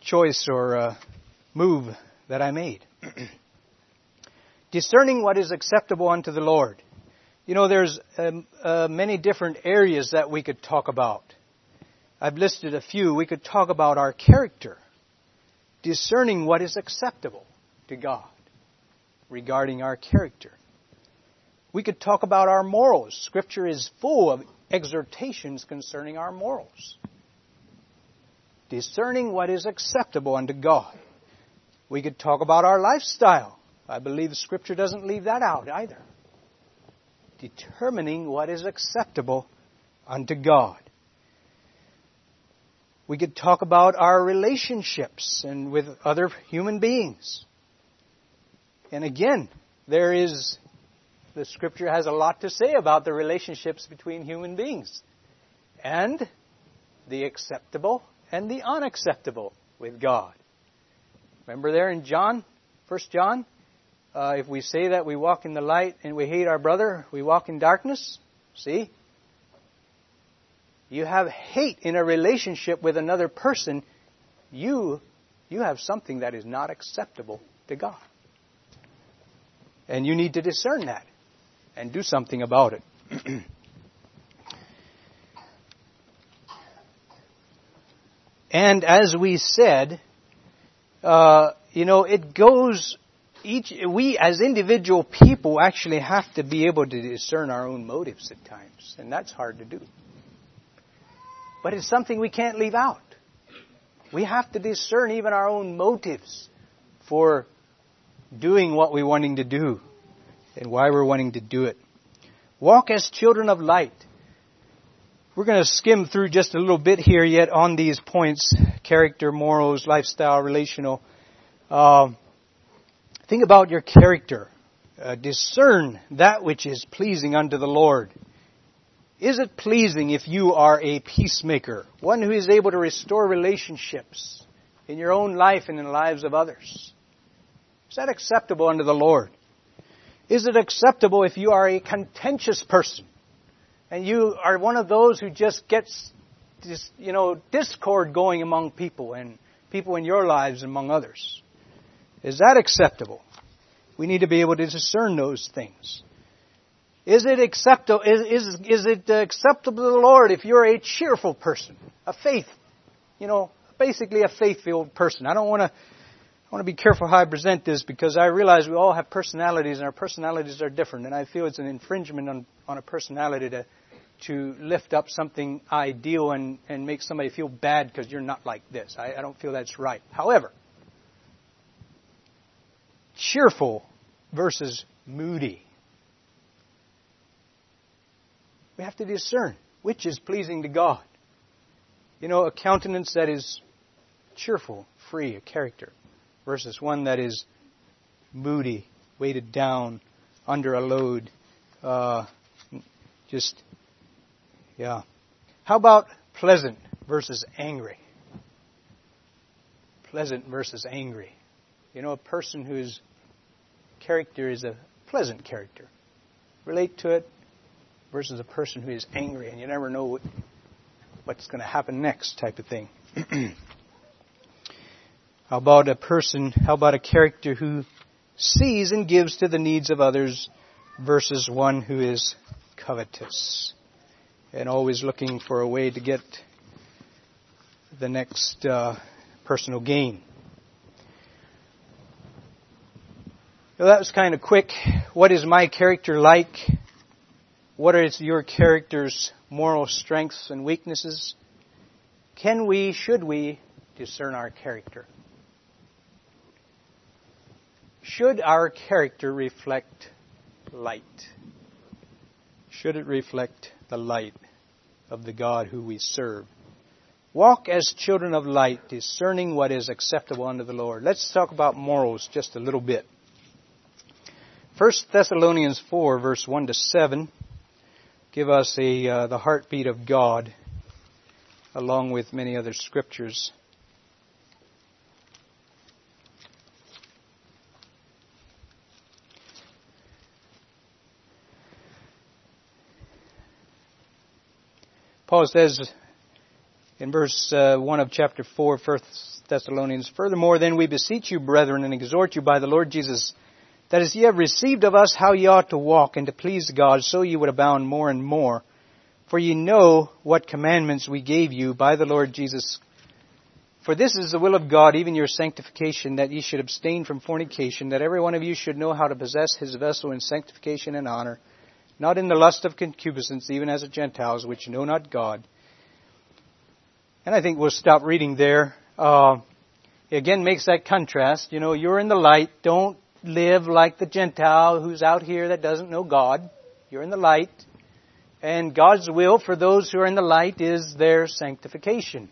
choice or uh, move that I made. <clears throat> Discerning what is acceptable unto the Lord. You know, there's um, uh, many different areas that we could talk about. I've listed a few. We could talk about our character, discerning what is acceptable to God regarding our character. We could talk about our morals. Scripture is full of exhortations concerning our morals discerning what is acceptable unto God. We could talk about our lifestyle. I believe scripture doesn't leave that out either. Determining what is acceptable unto God. We could talk about our relationships and with other human beings. And again, there is, the scripture has a lot to say about the relationships between human beings. And the acceptable and the unacceptable with God. Remember there in John, First John, uh, if we say that we walk in the light and we hate our brother, we walk in darkness. See, you have hate in a relationship with another person, you you have something that is not acceptable to God. And you need to discern that and do something about it. <clears throat> and as we said, uh, you know, it goes each we as individual people actually have to be able to discern our own motives at times, and that's hard to do. But it's something we can't leave out. We have to discern even our own motives for doing what we're wanting to do and why we're wanting to do it. Walk as children of light. We're going to skim through just a little bit here yet on these points character, morals, lifestyle, relational. Uh, think about your character. Uh, discern that which is pleasing unto the Lord. Is it pleasing if you are a peacemaker, one who is able to restore relationships in your own life and in the lives of others? Is that acceptable unto the Lord? Is it acceptable if you are a contentious person and you are one of those who just gets you know, discord going among people and people in your lives among others? Is that acceptable? We need to be able to discern those things. Is it acceptable? Is, is, is it acceptable to the Lord if you're a cheerful person, a faith, you know, basically a faith-filled person? I don't want to. I want to be careful how I present this because I realize we all have personalities and our personalities are different, and I feel it's an infringement on, on a personality to to lift up something ideal and, and make somebody feel bad because you're not like this. I, I don't feel that's right. However, cheerful versus moody. We have to discern which is pleasing to God. You know, a countenance that is cheerful, free, a character, versus one that is moody, weighted down, under a load, uh, just, yeah. How about pleasant versus angry? Pleasant versus angry. You know, a person whose character is a pleasant character. Relate to it, versus a person who is angry and you never know what, what's going to happen next type of thing. <clears throat> how about a person, how about a character who sees and gives to the needs of others versus one who is covetous and always looking for a way to get the next uh, personal gain. Well, that was kind of quick. What is my character like? What are your character's moral strengths and weaknesses? Can we, should we, discern our character? Should our character reflect light? Should it reflect the light of the God who we serve? Walk as children of light, discerning what is acceptable unto the Lord. Let's talk about morals just a little bit. 1 Thessalonians 4, verse 1 to 7 give us a, uh, the heartbeat of God along with many other scriptures. Paul says in verse uh, 1 of chapter 4, 1 Thessalonians, Furthermore, then we beseech you, brethren, and exhort you by the Lord Jesus that as ye have received of us how ye ought to walk and to please God, so ye would abound more and more. For ye know what commandments we gave you by the Lord Jesus. For this is the will of God, even your sanctification, that ye should abstain from fornication, that every one of you should know how to possess his vessel in sanctification and honor, not in the lust of concupiscence, even as the Gentiles, which know not God. And I think we'll stop reading there. Uh, again makes that contrast. You know, you're in the light. Don't live like the Gentile who's out here that doesn't know God. You're in the light. And God's will for those who are in the light is their sanctification.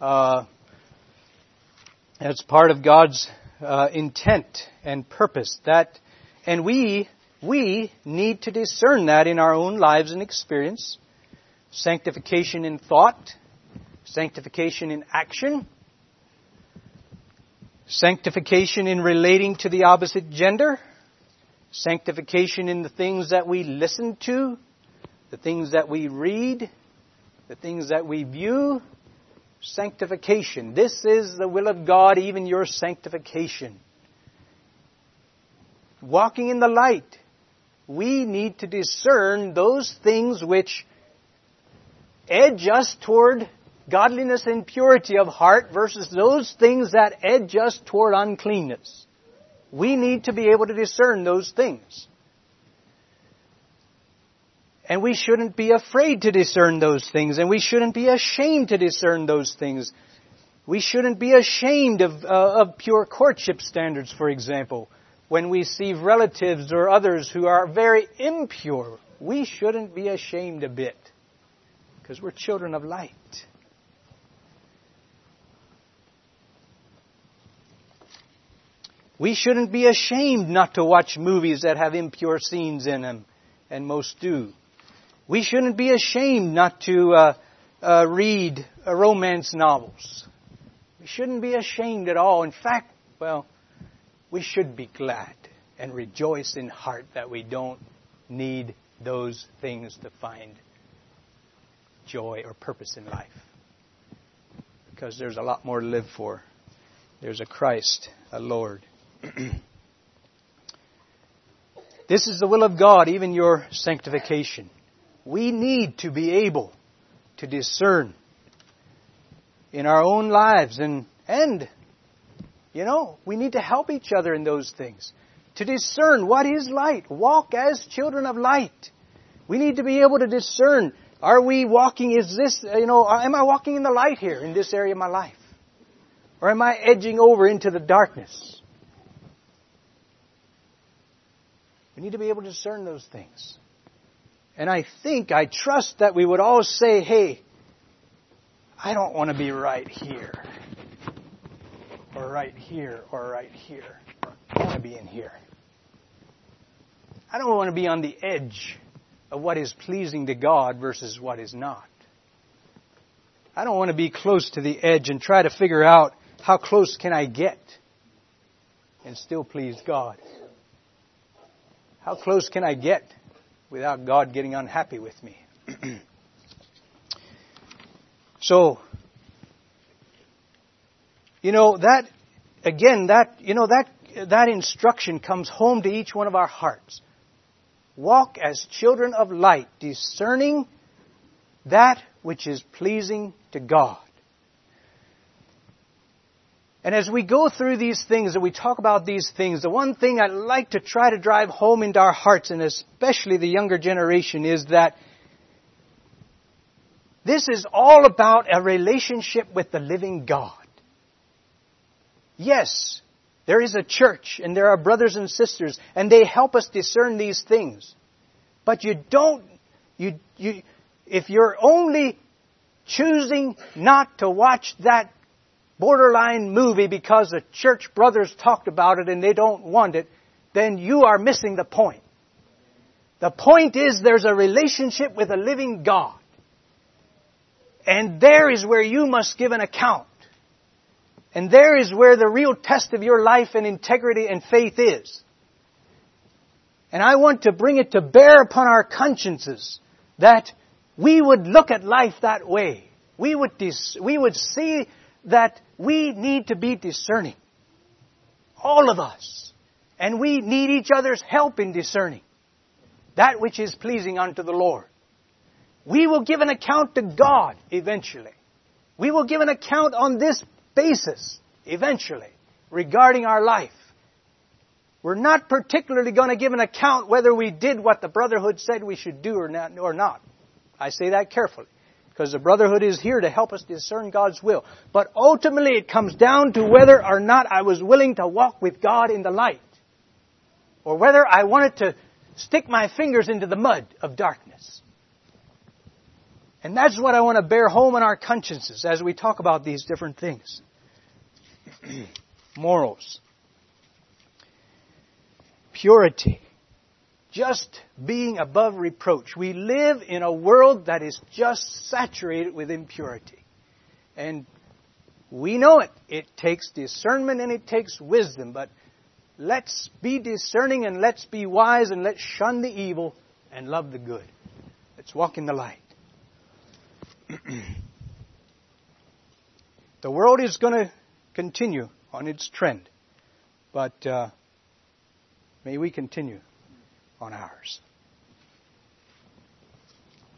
Uh, that's part of God's uh, intent and purpose. That, and we we need to discern that in our own lives and experience. Sanctification in thought, sanctification in action, sanctification in relating to the opposite gender, sanctification in the things that we listen to, the things that we read, the things that we view. Sanctification. This is the will of God, even your sanctification. Walking in the light. We need to discern those things which edge us toward godliness and purity of heart versus those things that edge us toward uncleanness. We need to be able to discern those things. And we shouldn't be afraid to discern those things, and we shouldn't be ashamed to discern those things. We shouldn't be ashamed of, uh, of pure courtship standards, for example. When we see relatives or others who are very impure, we shouldn't be ashamed a bit, because we're children of light. We shouldn't be ashamed not to watch movies that have impure scenes in them, and most do. We shouldn't be ashamed not to uh, uh, read uh, romance novels. We shouldn't be ashamed at all. In fact, well, we should be glad and rejoice in heart that we don't need those things to find joy or purpose in life. Because there's a lot more to live for. There's a Christ, a Lord. <clears throat> this is the will of God, even your sanctification. We need to be able to discern in our own lives and, and, you know, we need to help each other in those things. To discern what is light. Walk as children of light. We need to be able to discern, are we walking, is this, you know, uh, am I walking in the light here in this area of my life? Or am I edging over into the darkness? We need to be able to discern those things. And I think, I trust that we would all say, hey, I don't want to be right here, or right here, or right here. I want to be in here. I don't want to be on the edge of what is pleasing to God versus what is not. I don't want to be close to the edge and try to figure out how close can I get and still please God. How close can I get without God getting unhappy with me? <clears throat> so, you know, that, again, that, you know, that, that instruction comes home to each one of our hearts. Walk as children of light, discerning that which is pleasing to God. And as we go through these things and we talk about these things, the one thing I'd like to try to drive home into our hearts, and especially the younger generation, is that this is all about a relationship with the living God. Yes, there is a church and there are brothers and sisters and they help us discern these things. But you don't, you, you, if you're only choosing not to watch that borderline movie because the church brothers talked about it and they don't want it, then you are missing the point. The point is there's a relationship with a living God. And there is where you must give an account. And there is where the real test of your life and integrity and faith is. And I want to bring it to bear upon our consciences that we would look at life that way. We would, dis- we would see that we need to be discerning. All of us. And we need each other's help in discerning that which is pleasing unto the Lord. We will give an account to God eventually. We will give an account on this basis eventually regarding our life. We're not particularly going to give an account whether we did what the Brotherhood said we should do or not. Or not. I say that carefully. Because the brotherhood is here to help us discern God's will. But ultimately it comes down to whether or not I was willing to walk with God in the light. Or whether I wanted to stick my fingers into the mud of darkness. And that's what I want to bear home in our consciences as we talk about these different things. <clears throat> Morals. Purity just being above reproach. We live in a world that is just saturated with impurity. And we know it. It takes discernment and it takes wisdom, but let's be discerning and let's be wise and let's shun the evil and love the good. Let's walk in the light. <clears throat> the world is going to continue on its trend, but uh, may we continue on ours.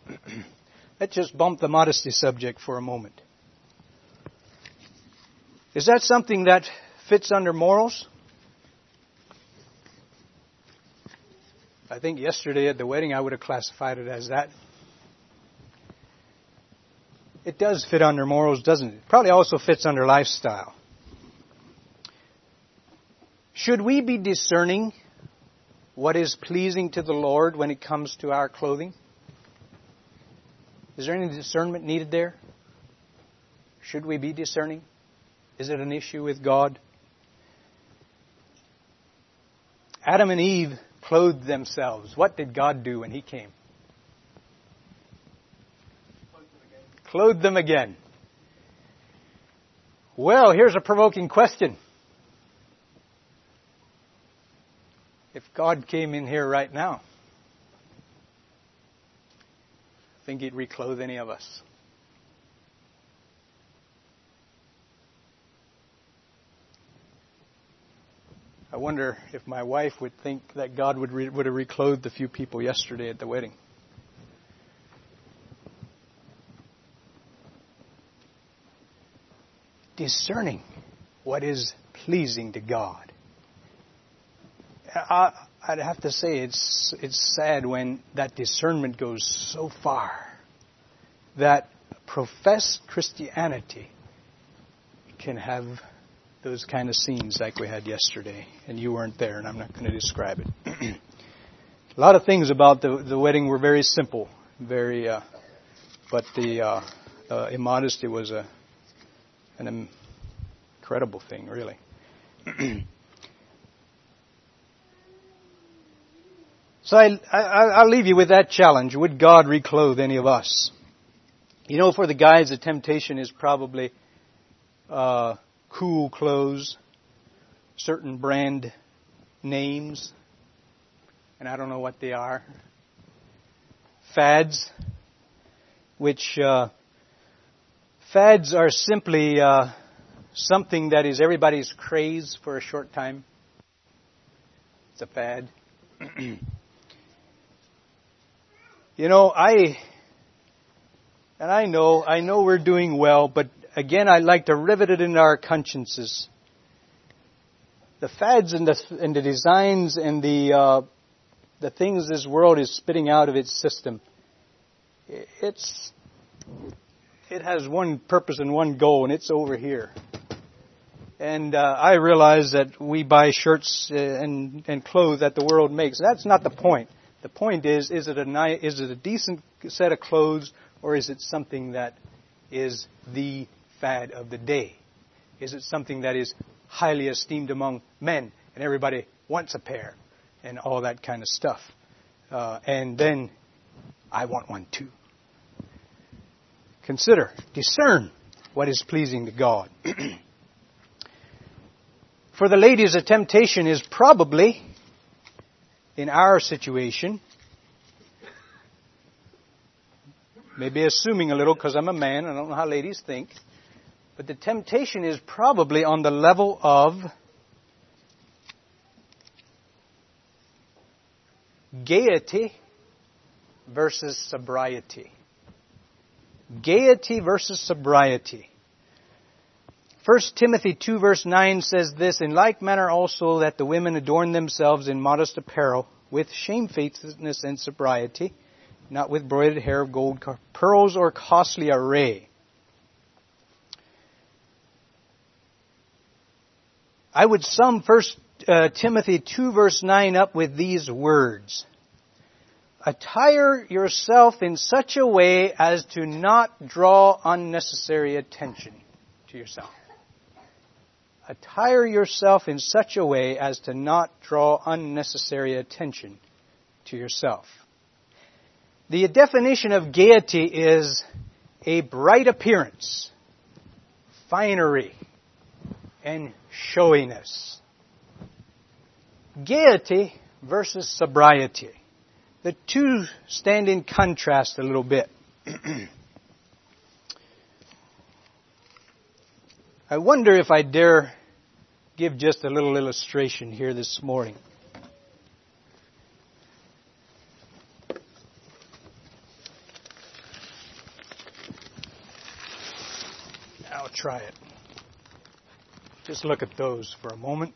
<clears throat> Let's just bump the modesty subject for a moment. Is that something that fits under morals? I think yesterday at the wedding I would have classified it as that. It does fit under morals, doesn't it? Probably also fits under lifestyle. Should we be discerning what is pleasing to the Lord when it comes to our clothing? Is there any discernment needed there? Should we be discerning? Is it an issue with God? Adam and Eve clothed themselves. What did God do when He came? Clothed them again. Well, here's a provoking question. If God came in here right now, I think he'd reclothe any of us? I wonder if my wife would think that God would, re- would have reclothed a few people yesterday at the wedding. Discerning what is pleasing to God. I, would have to say it's it's sad when that discernment goes so far that professed Christianity can have those kind of scenes like we had yesterday, and you weren't there, and I'm not going to describe it. <clears throat> a lot of things about the the wedding were very simple, very, uh, but the uh, uh, immodesty was a an incredible thing, really. <clears throat> So I, I, will leave you with that challenge. Would God reclothe any of us? You know, for the guys, the temptation is probably uh, cool clothes, certain brand names, and I don't know what they are. Fads, which uh, fads are simply uh, something that is everybody's craze for a short time. It's a fad. <clears throat> You know, I, and I know, I know we're doing well, but again, I'd like to rivet it in our consciences. The fads and the, and the designs and the, uh, the things this world is spitting out of its system, it's, it has one purpose and one goal, and it's over here. And uh, I realize that we buy shirts uh, and, and clothes that the world makes. That's not the point. The point is, is it, a, is it a decent set of clothes or is it something that is the fad of the day? Is it something that is highly esteemed among men and everybody wants a pair and all that kind of stuff? Uh, and then I want one too. Consider, discern what is pleasing to God. <clears throat> For the ladies, the temptation is probably in our situation, maybe assuming a little because I'm a man, I don't know how ladies think, but the temptation is probably on the level of gaiety versus sobriety. Gaiety versus sobriety. 1 Timothy 2 verse 9 says this, In like manner also that the women adorn themselves in modest apparel, with shamefacedness and sobriety, not with broided hair of gold, pearls, or costly array. I would sum First uh, Timothy 2 verse 9 up with these words. Attire yourself in such a way as to not draw unnecessary attention to yourself. Attire yourself in such a way as to not draw unnecessary attention to yourself. The definition of gaiety is a bright appearance, finery, and showiness. Gaiety versus sobriety. The two stand in contrast a little bit. <clears throat> I wonder if I dare give just a little illustration here this morning. I'll try it. Just look at those for a moment.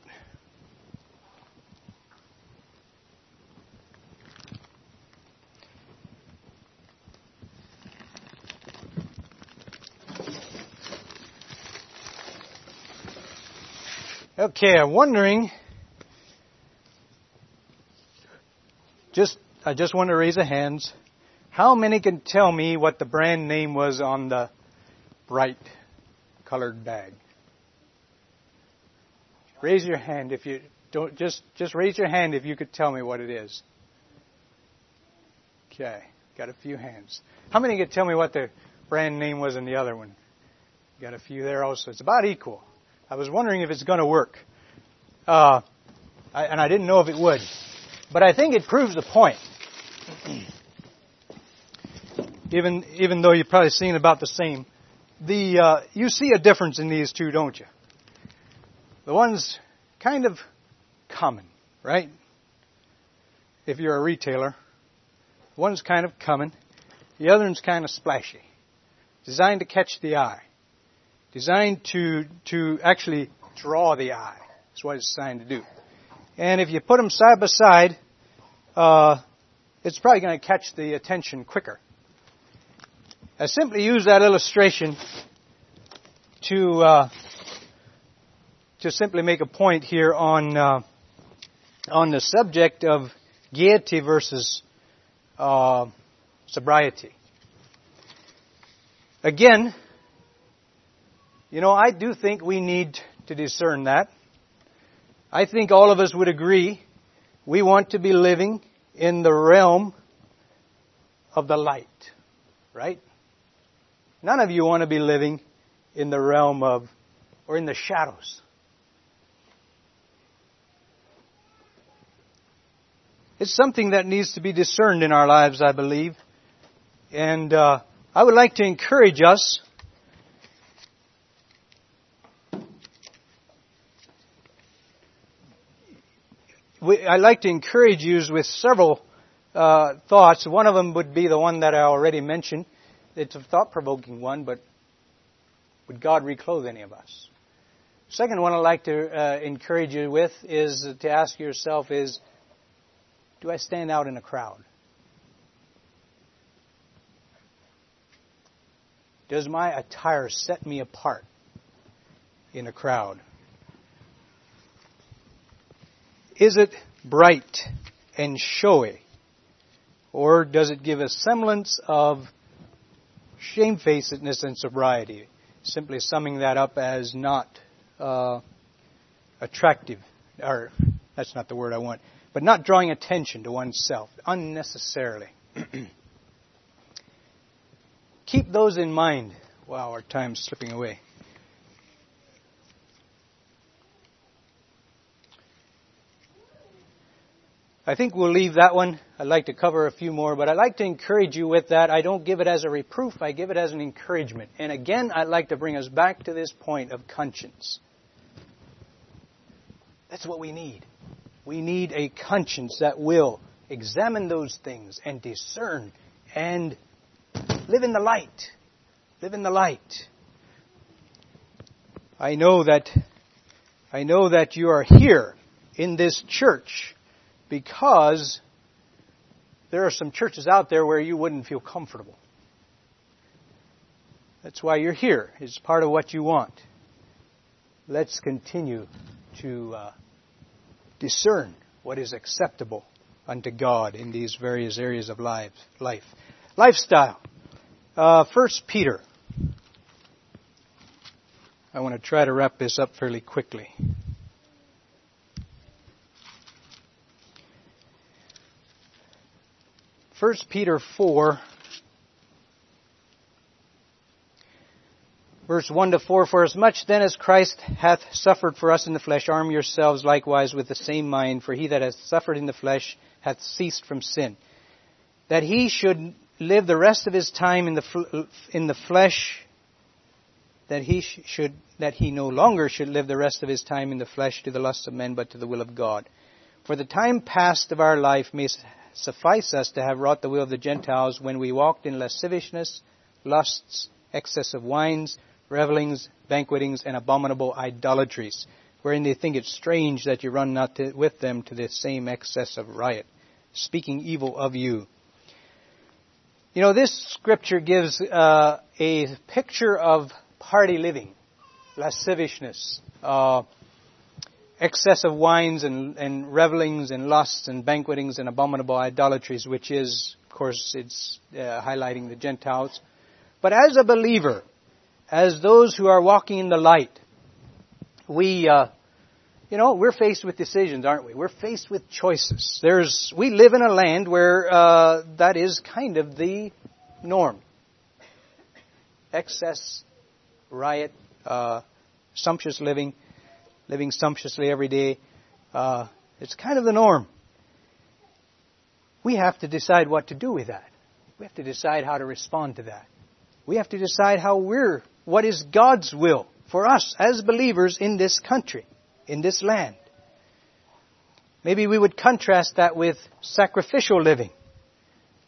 Okay, I'm wondering. Just, I just want to raise a hands. How many can tell me what the brand name was on the bright colored bag? Raise your hand if you don't. Just, just raise your hand if you could tell me what it is. Okay, got a few hands. How many could tell me what the brand name was in the other one? Got a few there also. It's about equal. I was wondering if it's going to work. Uh, I, and I didn't know if it would. But I think it proves the point. <clears throat> even, even though you've probably seen about the same. The, uh, you see a difference in these two, don't you? The one's kind of common, right? If you're a retailer. One's kind of common. The other one's kind of splashy. Designed to catch the eye designed to, to actually draw the eye. That's what it's designed to do. And if you put them side by side, uh, it's probably going to catch the attention quicker. I simply use that illustration to uh, to simply make a point here on uh, on the subject of gaiety versus uh, sobriety. Again, you know, I do think we need to discern that. I think all of us would agree we want to be living in the realm of the light, right? None of you want to be living in the realm of, or in the shadows. It's something that needs to be discerned in our lives, I believe. And uh, I would like to encourage us we, I'd like to encourage you with several uh, thoughts. One of them would be the one that I already mentioned. It's a thought-provoking one, but would God reclothe any of us? Second one I'd like to uh, encourage you with is to ask yourself is, do I stand out in a crowd? Does my attire set me apart in a crowd? Is it bright and showy? Or does it give a semblance of shamefacedness and sobriety? Simply summing that up as not uh, attractive, or that's not the word I want, but not drawing attention to oneself unnecessarily. <clears throat> Keep those in mind. Wow, our time's slipping away. I think we'll leave that one. I'd like to cover a few more, but I'd like to encourage you with that. I don't give it as a reproof, I give it as an encouragement. And again, I'd like to bring us back to this point of conscience. That's what we need. We need a conscience that will examine those things and discern and live in the light. Live in the light. I know that I know that you are here in this church because there are some churches out there where you wouldn't feel comfortable. That's why you're here. It's part of what you want. Let's continue to uh, discern what is acceptable unto God in these various areas of life. life. Lifestyle. Uh, First Peter. I want to try to wrap this up fairly quickly. First Peter 4, verse 1 to 4, For as much then as Christ hath suffered for us in the flesh, arm yourselves likewise with the same mind, for he that hath suffered in the flesh hath ceased from sin. That he should live the rest of his time in the, in the flesh, that he should, that he no longer should live the rest of his time in the flesh to the lusts of men, but to the will of God. For the time past of our life may suffice us to have wrought the will of the Gentiles when we walked in lasciviousness, lusts, excess of wines, revelings, banquetings, and abominable idolatries, wherein they think it strange that you run not to, with them to the same excess of riot, speaking evil of you. You know, this scripture gives uh, a picture of party living, lasciviousness, uh, excess of wines and, and revelings and lusts and banquetings and abominable idolatries, which is, of course, it's uh, highlighting the Gentiles. But as a believer, as those who are walking in the light, we, uh, you know, we're faced with decisions, aren't we? We're faced with choices. There's, we live in a land where uh, that is kind of the norm. Excess, riot, uh, sumptuous living living sumptuously every day. Uh, it's kind of the norm. We have to decide what to do with that. We have to decide how to respond to that. We have to decide how we're, what is God's will for us as believers in this country, in this land. Maybe we would contrast that with sacrificial living.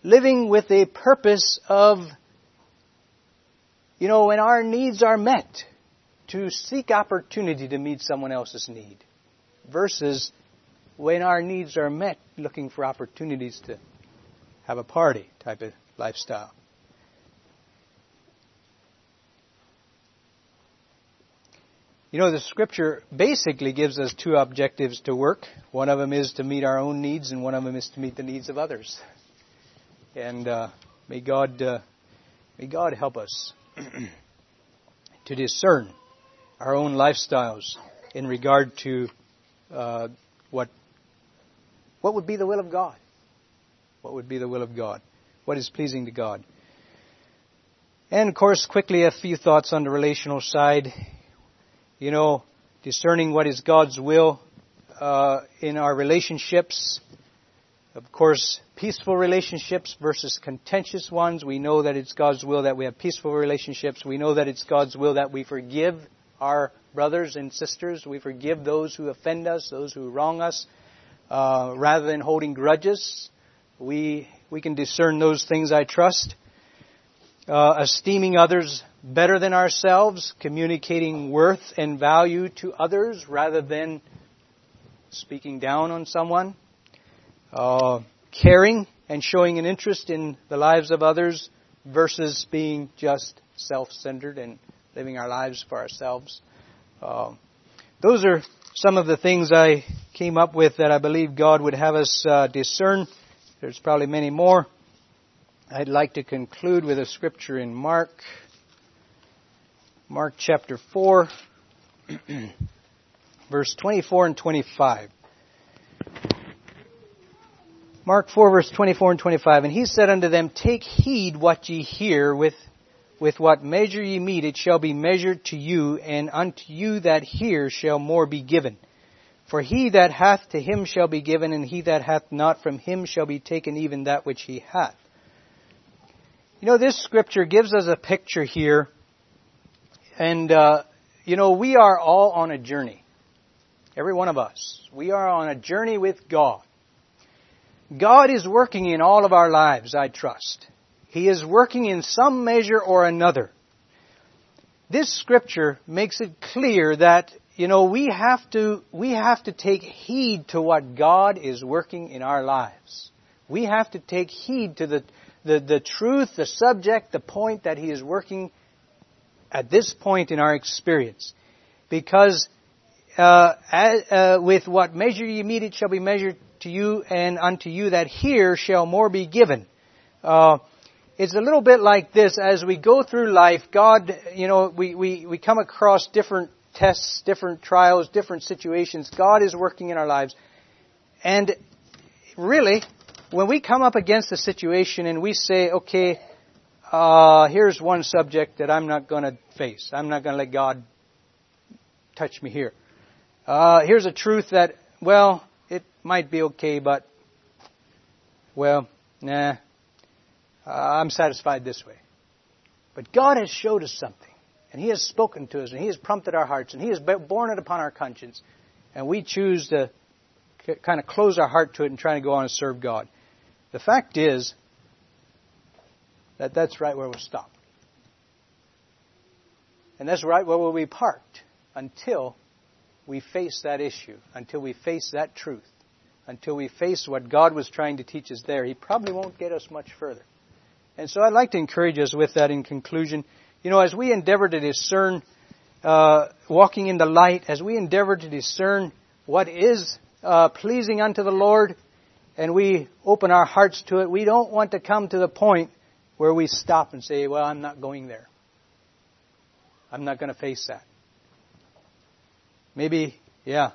Living with a purpose of, you know, when our needs are met, to seek opportunity to meet someone else's need versus when our needs are met, looking for opportunities to have a party type of lifestyle. You know, the scripture basically gives us two objectives to work. One of them is to meet our own needs, and one of them is to meet the needs of others. And uh, may God, uh, may God help us <clears throat> to discern our own lifestyles in regard to uh, what what would be the will of God. What would be the will of God? What is pleasing to God? And of course, quickly a few thoughts on the relational side. You know, discerning what is God's will uh, in our relationships. Of course, peaceful relationships versus contentious ones. We know that it's God's will that we have peaceful relationships. We know that it's God's will that we forgive our brothers and sisters. We forgive those who offend us, those who wrong us, uh, rather than holding grudges. We we can discern those things. I trust. Uh, esteeming others better than ourselves, communicating worth and value to others rather than speaking down on someone, uh, caring and showing an interest in the lives of others versus being just self-centered and living our lives for ourselves. Uh, those are some of the things I came up with that I believe God would have us uh, discern. There's probably many more. I'd like to conclude with a scripture in Mark, Mark chapter 4, <clears throat> verse 24 and 25. Mark 4 verse 24 and 25. And he said unto them, Take heed what ye hear with with what measure ye mete, it shall be measured to you, and unto you that hear shall more be given. For he that hath to him shall be given, and he that hath not from him shall be taken even that which he hath. You know, this scripture gives us a picture here, and, uh, you know, we are all on a journey. Every one of us. We are on a journey with God. God is working in all of our lives, I trust. He is working in some measure or another. This scripture makes it clear that, you know, we have to, we have to take heed to what God is working in our lives. We have to take heed to the, the, the truth, the subject, the point that He is working at this point in our experience. Because uh, uh, with what measure ye mete, it shall be measured to you, and unto you that hear shall more be given. Uh, it's a little bit like this as we go through life. God, you know, we, we, we come across different tests, different trials, different situations. God is working in our lives. And really, when we come up against a situation and we say, okay, uh, here's one subject that I'm not going to face. I'm not going to let God touch me here. Uh, here's a truth that, well, it might be okay, but, well, nah, uh, I'm satisfied this way. But God has showed us something, and He has spoken to us, and He has prompted our hearts, and He has borne it upon our conscience, and we choose to kind of close our heart to it and try to go on and serve God. The fact is that that's right where we'll stop. And that's right where we'll be parked until we face that issue, until we face that truth, until we face what God was trying to teach us there. He probably won't get us much further. And so I'd like to encourage us with that in conclusion. You know, as we endeavor to discern, uh, walking in the light, as we endeavor to discern what is uh, pleasing unto the Lord, and we open our hearts to it, we don't want to come to the point where we stop and say, well, I'm not going there. I'm not going to face that. Maybe, yeah,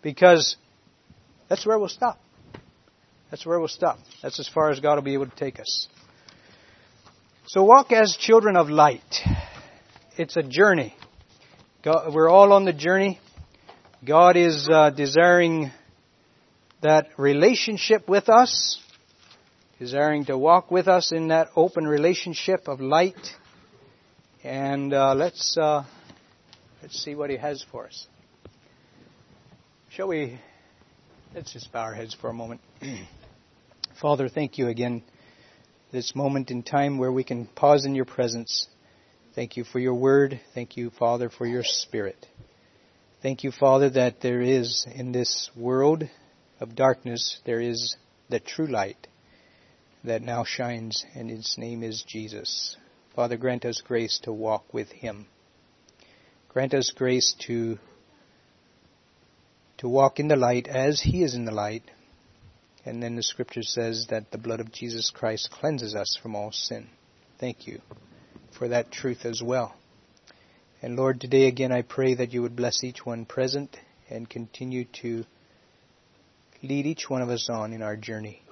because that's where we'll stop. That's where we'll stop. That's as far as God will be able to take us. So walk as children of light. It's a journey. God, we're all on the journey. God is uh, desiring that relationship with us, desiring to walk with us in that open relationship of light. And uh, let's uh, let's see what He has for us. Shall we? Let's just bow our heads for a moment. <clears throat> Father, thank you again this moment in time where we can pause in your presence. Thank you for your word. Thank you, Father, for your spirit. Thank you, Father, that there is in this world of darkness, there is the true light that now shines, and its name is Jesus. Father, grant us grace to walk with him. Grant us grace to to walk in the light as he is in the light, and then the scripture says that the blood of Jesus Christ cleanses us from all sin. Thank you for that truth as well. And Lord, today again I pray that you would bless each one present and continue to lead each one of us on in our journey.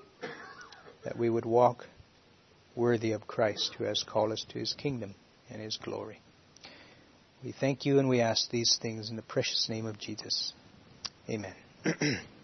That we would walk worthy of Christ who has called us to his kingdom and his glory. We thank you and we ask these things in the precious name of Jesus. Amen. <clears throat>